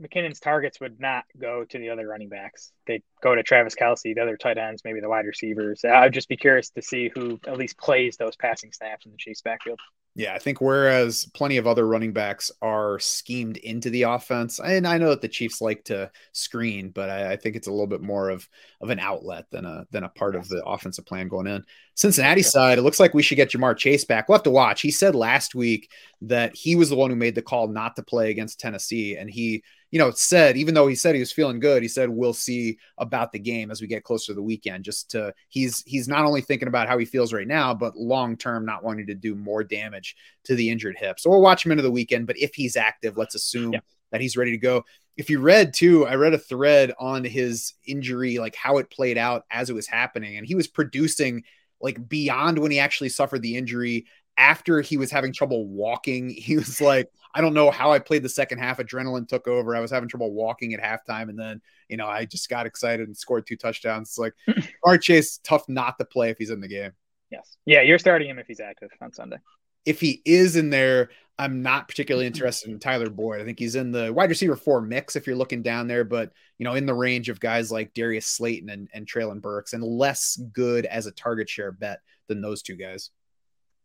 McKinnon's targets would not go to the other running backs. They go to Travis Kelce, the other tight ends, maybe the wide receivers. I'd just be curious to see who at least plays those passing snaps in the Chiefs backfield. Yeah, I think whereas plenty of other running backs are schemed into the offense, and I know that the Chiefs like to screen, but I, I think it's a little bit more of of an outlet than a than a part of the offensive plan going in. Cincinnati side, it looks like we should get Ja'Marr Chase back. We'll have to watch. He said last week that he was the one who made the call not to play against Tennessee, and he you know, said, even though he said he was feeling good, he said we'll see about the game as we get closer to the weekend. Just to he's he's not only thinking about how he feels right now, but long term, not wanting to do more damage to the injured hip. So we'll watch him into the weekend. But if he's active, let's assume yeah. that he's ready to go. If you read too, I read a thread on his injury, like how it played out as it was happening, and he was producing like beyond when he actually suffered the injury after he was having trouble walking, he was <laughs> like, I don't know how I played the second half. Adrenaline took over. I was having trouble walking at halftime. And then, you know, I just got excited and scored two touchdowns. It's like <laughs> Art Chase, tough not to play if he's in the game. Yes. Yeah. You're starting him if he's active on Sunday. If he is in there, I'm not particularly interested in Tyler Boyd. I think he's in the wide receiver four mix if you're looking down there, but you know, in the range of guys like Darius Slayton and, and Treylon Burks and less good as a target share bet than those two guys.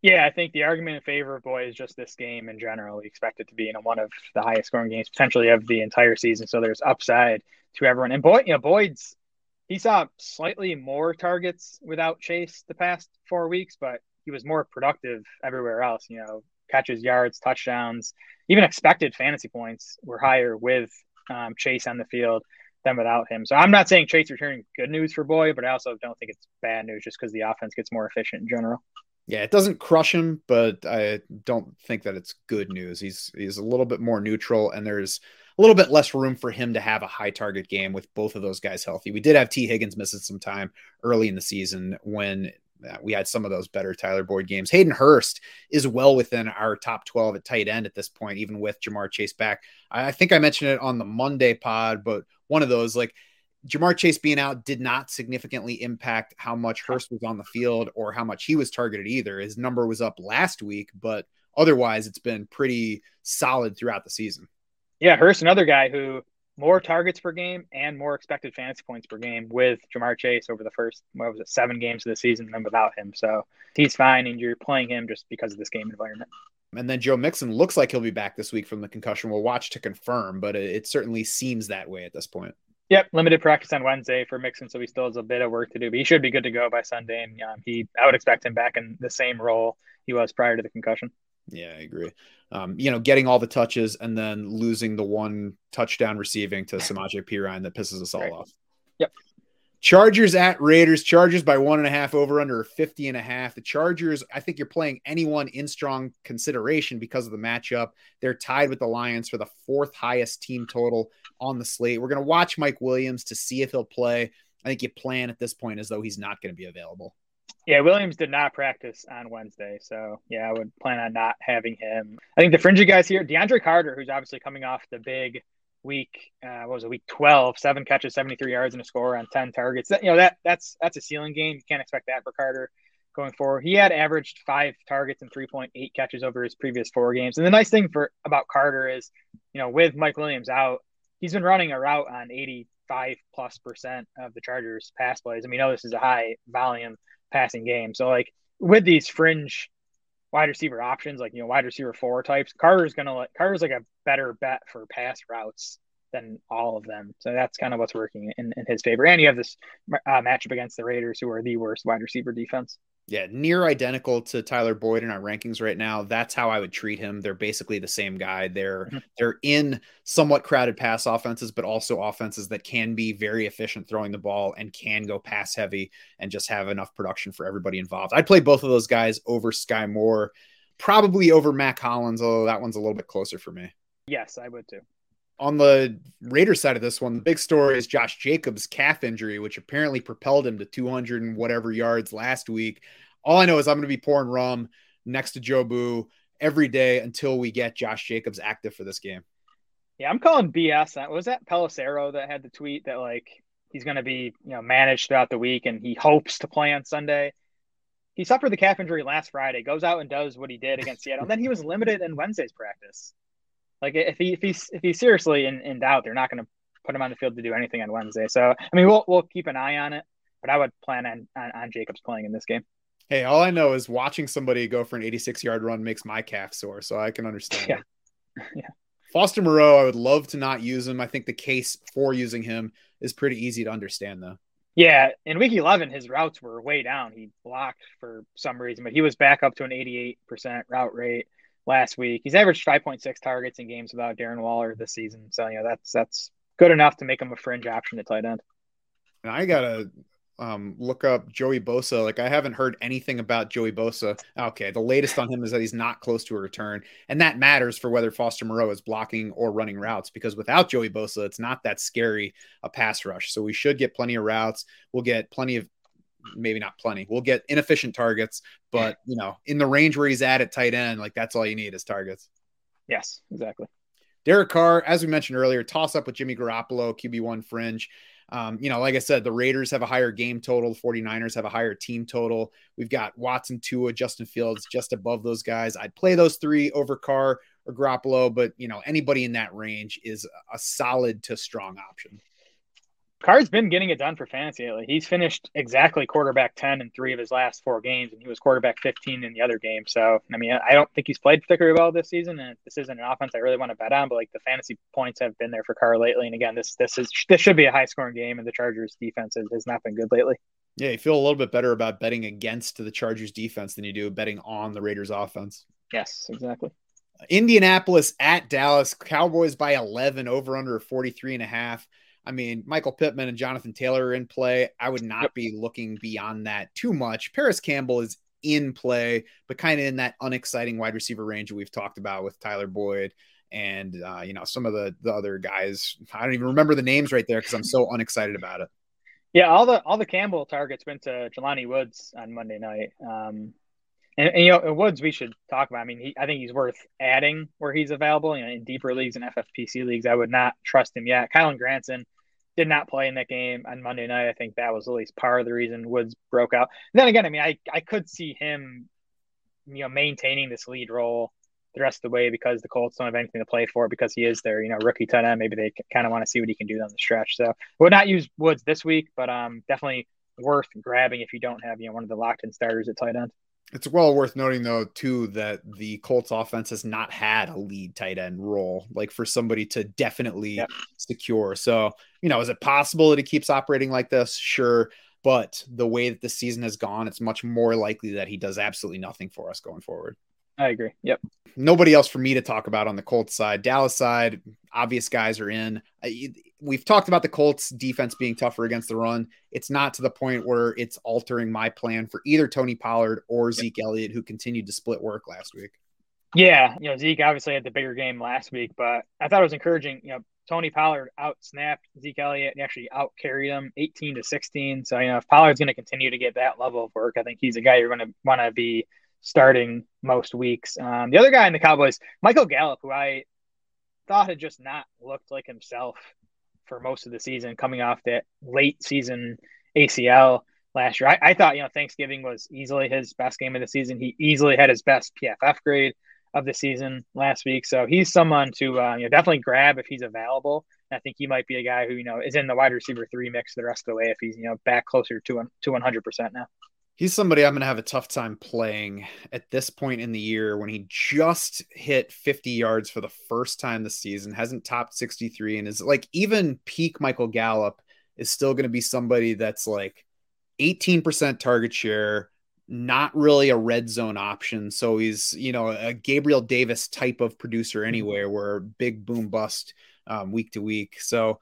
Yeah, I think the argument in favor of Boyd is just this game in general. We expect it to be in one of the highest scoring games potentially of the entire season. So there's upside to everyone. And Boyd, you know, Boyd's he saw slightly more targets without Chase the past four weeks, but he was more productive everywhere else. You know, catches, yards, touchdowns, even expected fantasy points were higher with um, Chase on the field than without him. So I'm not saying Chase returning good news for Boyd, but I also don't think it's bad news just because the offense gets more efficient in general yeah, it doesn't crush him, but I don't think that it's good news. He's he's a little bit more neutral, and there's a little bit less room for him to have a high target game with both of those guys healthy. We did have Tee Higgins missing some time early in the season when uh, we had some of those better Tyler Boyd games. Hayden Hurst is well within our top 12 at tight end at this point, even with Ja'Marr Chase back. I think I mentioned it on the Monday pod, but one of those like Ja'Marr Chase being out did not significantly impact how much Hurst was on the field or how much he was targeted either. His number was up last week, but otherwise it's been pretty solid throughout the season. Yeah, Hurst, another guy who more targets per game and more expected fantasy points per game with Ja'Marr Chase over the first what was it seven games of the season and without him. So he's fine, and you're playing him just because of this game environment. And then Joe Mixon looks like he'll be back this week from the concussion. We'll watch to confirm, but it certainly seems that way at this point. Yep, limited practice on Wednesday for Mixon, so he still has a bit of work to do. But he should be good to go by Sunday, and um, he I would expect him back in the same role he was prior to the concussion. Yeah, I agree. Um, you know, getting all the touches and then losing the one touchdown receiving to Samaje Perine that pisses us all right. off. Yep. Chargers at Raiders. Chargers by one and a half over under 50 and a half. The Chargers, I think you're playing anyone in strong consideration because of the matchup. They're tied with the Lions for the fourth highest team total on the slate. We're going to watch Mike Williams to see if he'll play. I think you plan at this point as though he's not going to be available. Yeah, Williams did not practice on Wednesday, so yeah, I would plan on not having him. I think the fringy guys here, DeAndre Carter, who's obviously coming off the big week, uh, what was it, week 12, seven catches, 73 yards and a score on 10 targets. That, you know, that that's that's a ceiling game. You can't expect that for Carter going forward. He had averaged five targets and 3.8 catches over his previous four games. And the nice thing for about Carter is, you know, with Mike Williams out, he's been running a route on 85 plus percent of the Chargers pass plays. And we know this is a high volume passing game. So like with these fringe wide receiver options, like you know wide receiver four types, Carter's gonna like Carter's like a better bet for pass routes than all of them. So that's kind of what's working in, in his favor. And you have this uh, matchup against the Raiders, who are the worst wide receiver defense. Yeah, near identical to Tyler Boyd in our rankings right now. That's how I would treat him. They're basically the same guy. They're mm-hmm. they're in somewhat crowded pass offenses, but also offenses that can be very efficient throwing the ball and can go pass heavy and just have enough production for everybody involved. I'd play both of those guys over Skyy Moore, probably over Mack Hollins, although that one's a little bit closer for me. Yes, I would too on the Raiders side of this one, the big story is Josh Jacobs' calf injury, which apparently propelled him to 200 and whatever yards last week. All I know is I'm going to be pouring rum next to Joe Jobu every day until we get Josh Jacobs active for this game. Yeah, I'm calling BS. That Was that Pelissero that had the tweet that like he's going to be you know managed throughout the week and he hopes to play on Sunday? He suffered the calf injury last Friday, goes out and does what he did against Seattle, and then he was limited in Wednesday's practice. Like if he if he's if he's seriously in, in doubt, they're not going to put him on the field to do anything on Wednesday. So I mean, we'll we'll keep an eye on it, but I would plan on on, on Jacobs playing in this game. Hey, all I know is watching somebody go for an 86 yard run makes my calf sore, so I can understand. Yeah, <laughs> yeah. Foster Moreau, I would love to not use him. I think the case for using him is pretty easy to understand, though. Yeah, in week 11, his routes were way down. He blocked for some reason, but he was back up to an 88% route rate last week. He's averaged 5.6 targets in games without Darren Waller this season. So, you know, that's that's good enough to make him a fringe option at tight end. And I gotta um, look up Joey Bosa. Like I haven't heard anything about Joey Bosa. Okay, the latest on him is that he's not close to a return, and that matters for whether Foster Moreau is blocking or running routes. Because without Joey Bosa, it's not that scary a pass rush. So we should get plenty of routes. We'll get plenty of maybe not plenty. We'll get inefficient targets, but you know, in the range where he's at at tight end, like that's all you need is targets. Yes, exactly. Derek Carr, as we mentioned earlier, toss up with Jimmy Garoppolo, QB1 fringe. Um, you know, like I said, the Raiders have a higher game total, The 49ers have a higher team total. We've got Watson, Tua, Justin Fields just above those guys. I'd play those three over Carr or Garoppolo, but you know, anybody in that range is a solid to strong option. Carr's been getting it done for fantasy lately. He's finished exactly quarterback 10 in three of his last four games, and he was quarterback 15 in the other game. So, I mean, I don't think he's played particularly well this season, and this isn't an offense I really want to bet on, but like the fantasy points have been there for Carr lately. And again, this this is this should be a high scoring game, and the Chargers defense has, has not been good lately. Yeah, you feel a little bit better about betting against the Chargers defense than you do betting on the Raiders offense. Yes, exactly. Indianapolis at Dallas, Cowboys by 11, over under 43 and a half. I mean, Michael Pittman and Jonathan Taylor are in play. I would not be looking beyond that too much. Parris Campbell is in play, but kind of in that unexciting wide receiver range that we've talked about with Tyler Boyd and uh, you know some of the the other guys. I don't even remember the names right there because I'm so unexcited about it. Yeah, all the all the Campbell targets went to Jelani Woods on Monday night. Um, and, and, you know, Woods we should talk about. I mean, he, I think he's worth adding where he's available. You know, in deeper leagues and FFPC leagues, I would not trust him yet. Kylen Granson did not play in that game on Monday night. I think that was at least part of the reason Woods broke out. And then again, I mean, I I could see him, you know, maintaining this lead role the rest of the way because the Colts don't have anything to play for because he is their you know rookie tight end. Maybe they kind of want to see what he can do on the stretch. So would not use Woods this week, but um definitely worth grabbing if you don't have you know one of the locked in starters at tight end. It's well worth noting though too that the Colts offense has not had a lead tight end role like for somebody to definitely yep. secure. So, you know, is it possible that he keeps operating like this? Sure. But the way that the season has gone, it's much more likely that he does absolutely nothing for us going forward. I agree. Yep. Nobody else for me to talk about on the Colts side. Dallas side, obvious guys are in. We've talked about the Colts defense being tougher against the run. It's not to the point where it's altering my plan for either Tony Pollard or Zeke. Elliott, who continued to split work last week. Yeah, you know Zeke obviously had the bigger game last week, but I thought it was encouraging. You know, Tony Pollard out snapped Zeke Elliott and actually out carried him 18 to 16. So you know if Pollard's going to continue to get that level of work, I think he's a guy you're going to want to be starting most weeks. Um, the other guy in the Cowboys, Michael Gallup, who I thought had just not looked like himself for most of the season, coming off that late season ACL last year. I, I, thought, you know, Thanksgiving was easily his best game of the season. He easily had his best PFF grade of the season last week. So he's someone to uh, you know definitely grab if he's available. I think he might be a guy who you know is in the wide receiver three mix the rest of the way if he's you know back closer to to 100 percent now he's somebody I'm going to have a tough time playing at this point in the year when he just hit 50 yards for the first time this season, hasn't topped 63, and is like even peak Michael Gallup is still going to be somebody that's like 18% target share, not really a red zone option. So he's, you know, a Gabriel Davis type of producer mm-hmm. anywhere where big boom bust um, week to week. So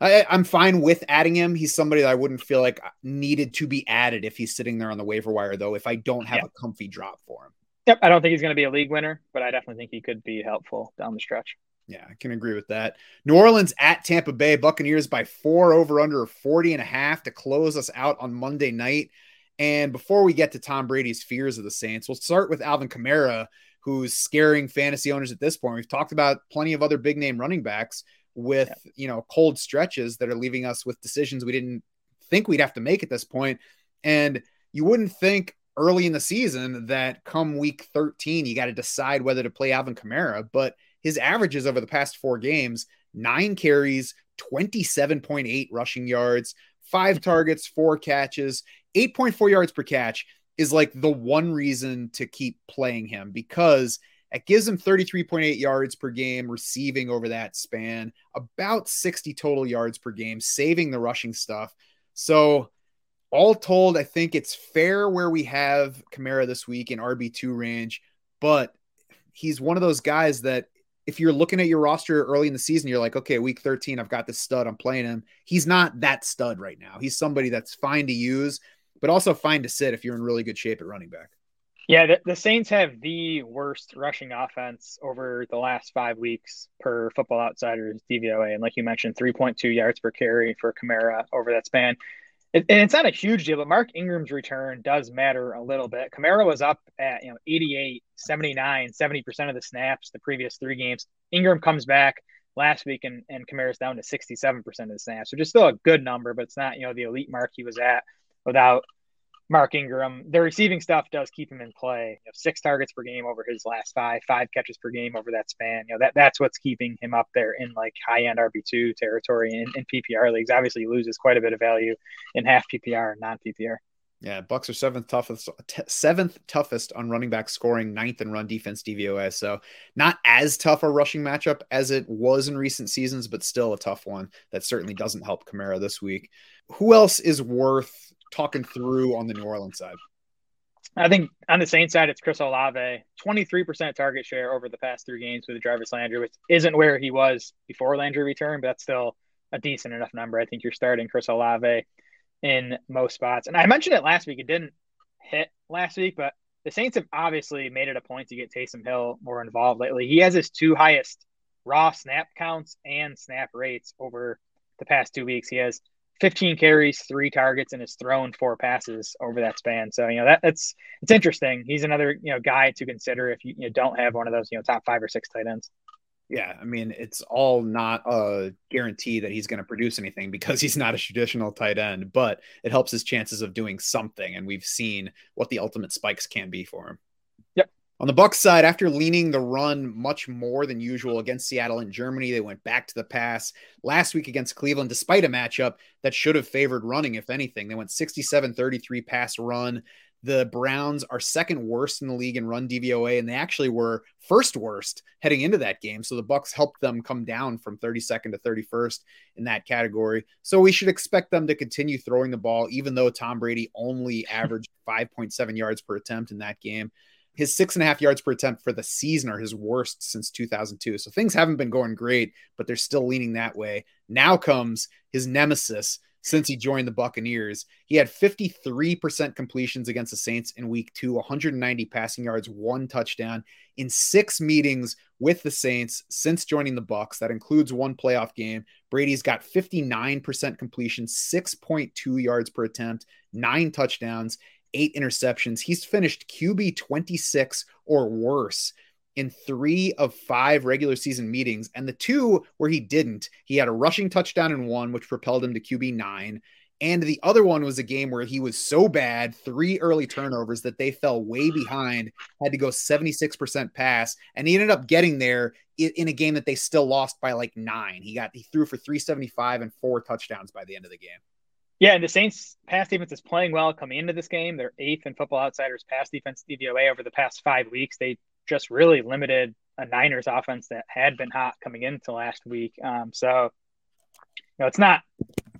I, am fine with adding him. He's somebody that I wouldn't feel like needed to be added if he's sitting there on the waiver wire, though, if I don't have yeah. a comfy drop for him. Yep. I don't think he's going to be a league winner, but I definitely think he could be helpful down the stretch. Yeah, I can agree with that. New Orleans at Tampa Bay Buccaneers by four over under 40 and a half to close us out on Monday night. And before we get to Tom Brady's fears of the Saints, we'll start with Alvin Kamara, who's scaring fantasy owners at this point. We've talked about plenty of other big name running backs with yeah. you know cold stretches that are leaving us with decisions we didn't think we'd have to make at this point. And you wouldn't think early in the season that come week 13 you got to decide whether to play Alvin Kamara but his averages over the past 4 games 9 carries 27.8 rushing yards 5 mm-hmm. targets 4 catches. 8.4 yards per catch is like the one reason to keep playing him because it gives him 33.8 yards per game receiving over that span, about 60 total yards per game, saving the rushing stuff. So, all told, I think it's fair where we have Kamara this week in RB2 range, but he's one of those guys that if you're looking at your roster early in the season, you're like, okay, week 13, I've got this stud, I'm playing him. He's not that stud right now. He's somebody that's fine to use, but also fine to sit if you're in really good shape at running back. Yeah, the, the, Saints have the worst rushing offense over the last five weeks per Football Outsiders DVOA, and like you mentioned, 3.2 yards per carry for Kamara over that span. It, and it's not a huge deal, but Mark Ingram's return does matter a little bit. Kamara was up at you know 88, 79, 70% of the snaps the previous three games. Ingram comes back last week and, and Kamara's down to 67% of the snaps, which is still a good number, but it's not, you know, the elite mark he was at without Mark Ingram. The receiving stuff does keep him in play. You know, six targets per game over his last five, five catches per game over that span. You know that that's what's keeping him up there in like high end RB two territory in, in PPR leagues. Obviously, he loses quite a bit of value in half PPR and non PPR. Yeah, Bucks are seventh toughest, t- seventh toughest on running back scoring, ninth in run defense DVOA. So not as tough a rushing matchup as it was in recent seasons, but still a tough one that certainly doesn't help Kamara this week. Who else is worth talking through on the New Orleans side? I think on the Saints side, it's Chris Olave, 23% target share over the past three games with Jarvis Landry, which isn't where he was before Landry returned, but that's still a decent enough number. I think you're starting Chris Olave in most spots. And I mentioned it last week. It didn't hit last week, but the Saints have obviously made it a point to get Taysom Hill more involved lately. He has his two highest raw snap counts and snap rates over the past two weeks. He has 15 carries, three targets, and has thrown four passes over that span. So you know that that's it's interesting. He's another you know guy to consider if you, you know, don't have one of those you know top five or six tight ends. Yeah, I mean it's all not a guarantee that he's going to produce anything because he's not a traditional tight end, but it helps his chances of doing something, and we've seen what the ultimate spikes can be for him. On the Bucks side, after leaning the run much more than usual against Seattle and Germany, they went back to the pass last week against Cleveland, despite a matchup that should have favored running, if anything. They went 67 33 pass run. The Browns are second worst in the league in run DVOA, and they actually were first worst heading into that game. So the Bucks helped them come down from 32nd to 31st in that category. So we should expect them to continue throwing the ball, even though Tom Brady only <laughs> averaged 5.7 yards per attempt in that game his six and a half yards per attempt for the season are his worst since 2002. So things haven't been going great, but they're still leaning that way. Now comes his nemesis since he joined the Buccaneers. He had 53% completions against the Saints in week two, 190 passing yards, one touchdown in six meetings with the Saints since joining the Bucks. That includes one playoff game. Brady's got 59% completion, 6.2 yards per attempt, nine touchdowns eight interceptions. He's finished QB 26 or worse in three of five regular season meetings. And the two where he didn't, he had a rushing touchdown in one, which propelled him to QB nine. And the other one was a game where he was so bad, three early turnovers that they fell way behind, had to go 76% pass. And he ended up getting there in a game that they still lost by like nine. He got, he threw for 375 and four touchdowns by the end of the game. Yeah, and the Saints pass defense is playing well coming into this game. They're eighth in Football Outsiders pass defense DVOA over the past five weeks. They just really limited a Niners offense that had been hot coming into last week. Um, so, you know, it's not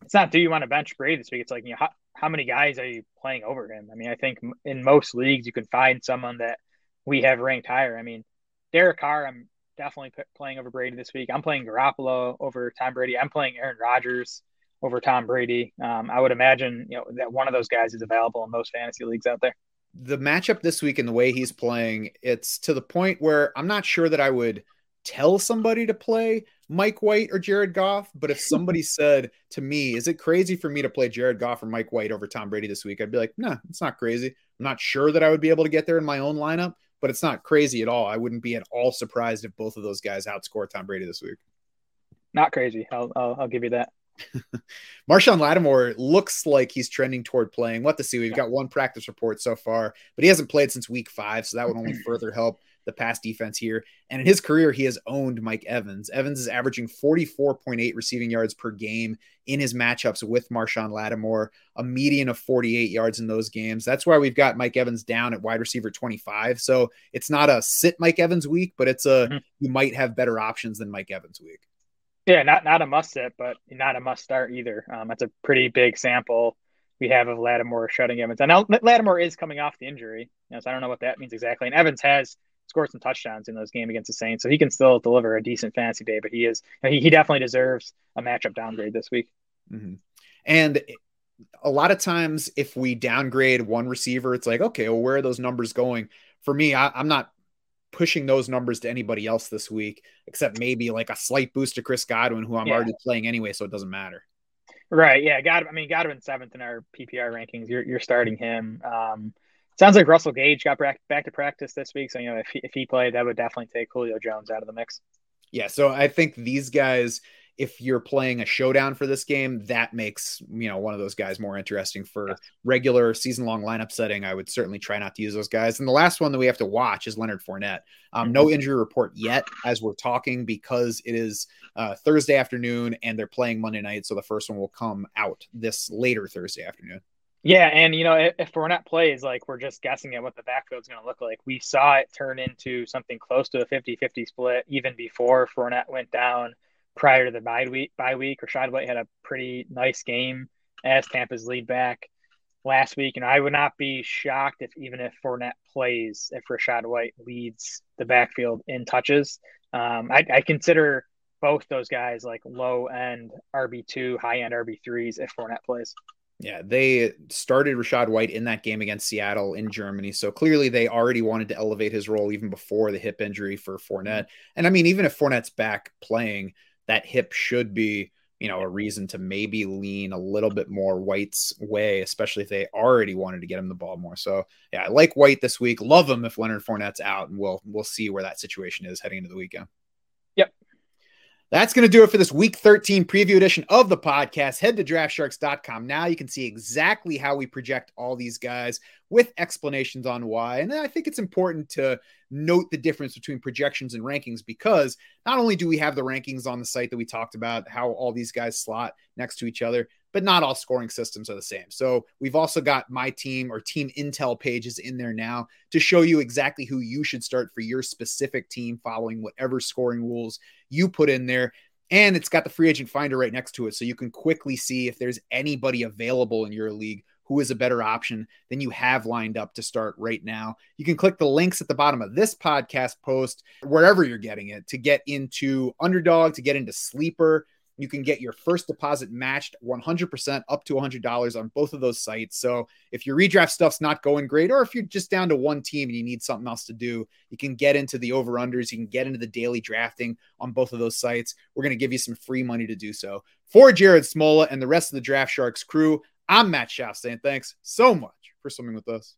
it's not do you want to bench Brady this week? It's like you know how, how many guys are you playing over him? I mean, I think in most leagues you can find someone that we have ranked higher. I mean, Derek Carr, I'm definitely playing over Brady this week. I'm playing Garoppolo over Tom Brady. I'm playing Aaron Rodgers over Tom Brady. Um, I would imagine you know that one of those guys is available in most fantasy leagues out there. The matchup this week and the way he's playing, it's to the point where I'm not sure that I would tell somebody to play Mike White or Jared Goff. But if somebody <laughs> said to me, "Is it crazy for me to play Jared Goff or Mike White over Tom Brady this week?" I'd be like, "No, nah, it's not crazy. I'm not sure that I would be able to get there in my own lineup." But it's not crazy at all. I wouldn't be at all surprised if both of those guys outscore Tom Brady this week. Not crazy. I'll, I'll, I'll give you that. <laughs> Marshon Lattimore looks like he's trending toward playing. What to see? We've got one practice report so far, but he hasn't played since week five, so that would only <clears throat> further help the pass defense here. And in his career, he has owned Mike Evans. Evans is averaging 44.8 receiving yards per game in his matchups with Marshon Lattimore, a median of 48 yards in those games. That's why we've got Mike Evans down at wide receiver 25. So it's not a sit Mike Evans week, but it's a mm-hmm. you might have better options than Mike Evans week. Yeah, not not a must sit, but not a must start either. Um, that's a pretty big sample we have of Lattimore shutting Evans. And now Lattimore is coming off the injury, you know, so I don't know what that means exactly. And Evans has scored some touchdowns in those games against the Saints, so he can still deliver a decent fantasy day. But he is he, he definitely deserves a matchup downgrade this week. Mm-hmm. And a lot of times, if we downgrade one receiver, it's like, okay, well, where are those numbers going? For me, I, I'm not pushing those numbers to anybody else this week, except maybe like a slight boost to Chris Godwin, who I'm yeah. already playing anyway, so it doesn't matter. Right. Yeah. God. I mean, Godwin seventh in our PPR rankings. You're you're starting him. Um, sounds like Russell Gage got back back to practice this week, so you know if he, if he played, that would definitely take Julio Jones out of the mix. Yeah. So I think these guys if you're playing a showdown for this game, that makes you know one of those guys more interesting for yes. regular season long lineup setting. I would certainly try not to use those guys. And the last one that we have to watch is Leonard Fournette. Um, mm-hmm. No injury report yet as we're talking because it is uh, Thursday afternoon and they're playing Monday night, so the first one will come out this later Thursday afternoon. Yeah, and you know, if, if Fournette plays, like we're just guessing at what the backfield's going to look like. We saw it turn into something close to a 50-50 split even before Fournette went down prior to the bye week. Bye week, Rachaad White had a pretty nice game as Tampa's lead back last week, and I would not be shocked if even if Fournette plays, if Rachaad White leads the backfield in touches. Um, I, I consider both those guys like low end RB two, high end RB threes if Fournette plays. Yeah, they started Rachaad White in that game against Seattle in Germany. So clearly they already wanted to elevate his role even before the hip injury for Fournette. And I mean, even if Fournette's back playing, that hip should be you know a reason to maybe lean a little bit more White's way, especially if they already wanted to get him the ball more. So yeah, I like White this week. Love him if Leonard Fournette's out, and we'll we'll see where that situation is heading into the weekend. That's going to do it for this week 13 preview edition of the podcast. Head to draftsharks.com now. You can see exactly how we project all these guys with explanations on why. And I think it's important to note the difference between projections and rankings because not only do we have the rankings on the site that we talked about, how all these guys slot next to each other, but not all scoring systems are the same. So we've also got my team or team intel pages in there now to show you exactly who you should start for your specific team following whatever scoring rules you put in there. And it's got the free agent finder right next to it. So you can quickly see if there's anybody available in your league who is a better option than you have lined up to start right now. You can click the links at the bottom of this podcast post, wherever you're getting it, to get into underdog, to get into sleeper, you can get your first deposit matched 100% up to $100 on both of those sites. So if your redraft stuff's not going great, or if you're just down to one team and you need something else to do, you can get into the over unders. You can get into the daily drafting on both of those sites. We're going to give you some free money to do so. For Jared Smola and the rest of the Draft Sharks crew, I'm Matt Schauf saying thanks so much for swimming with us.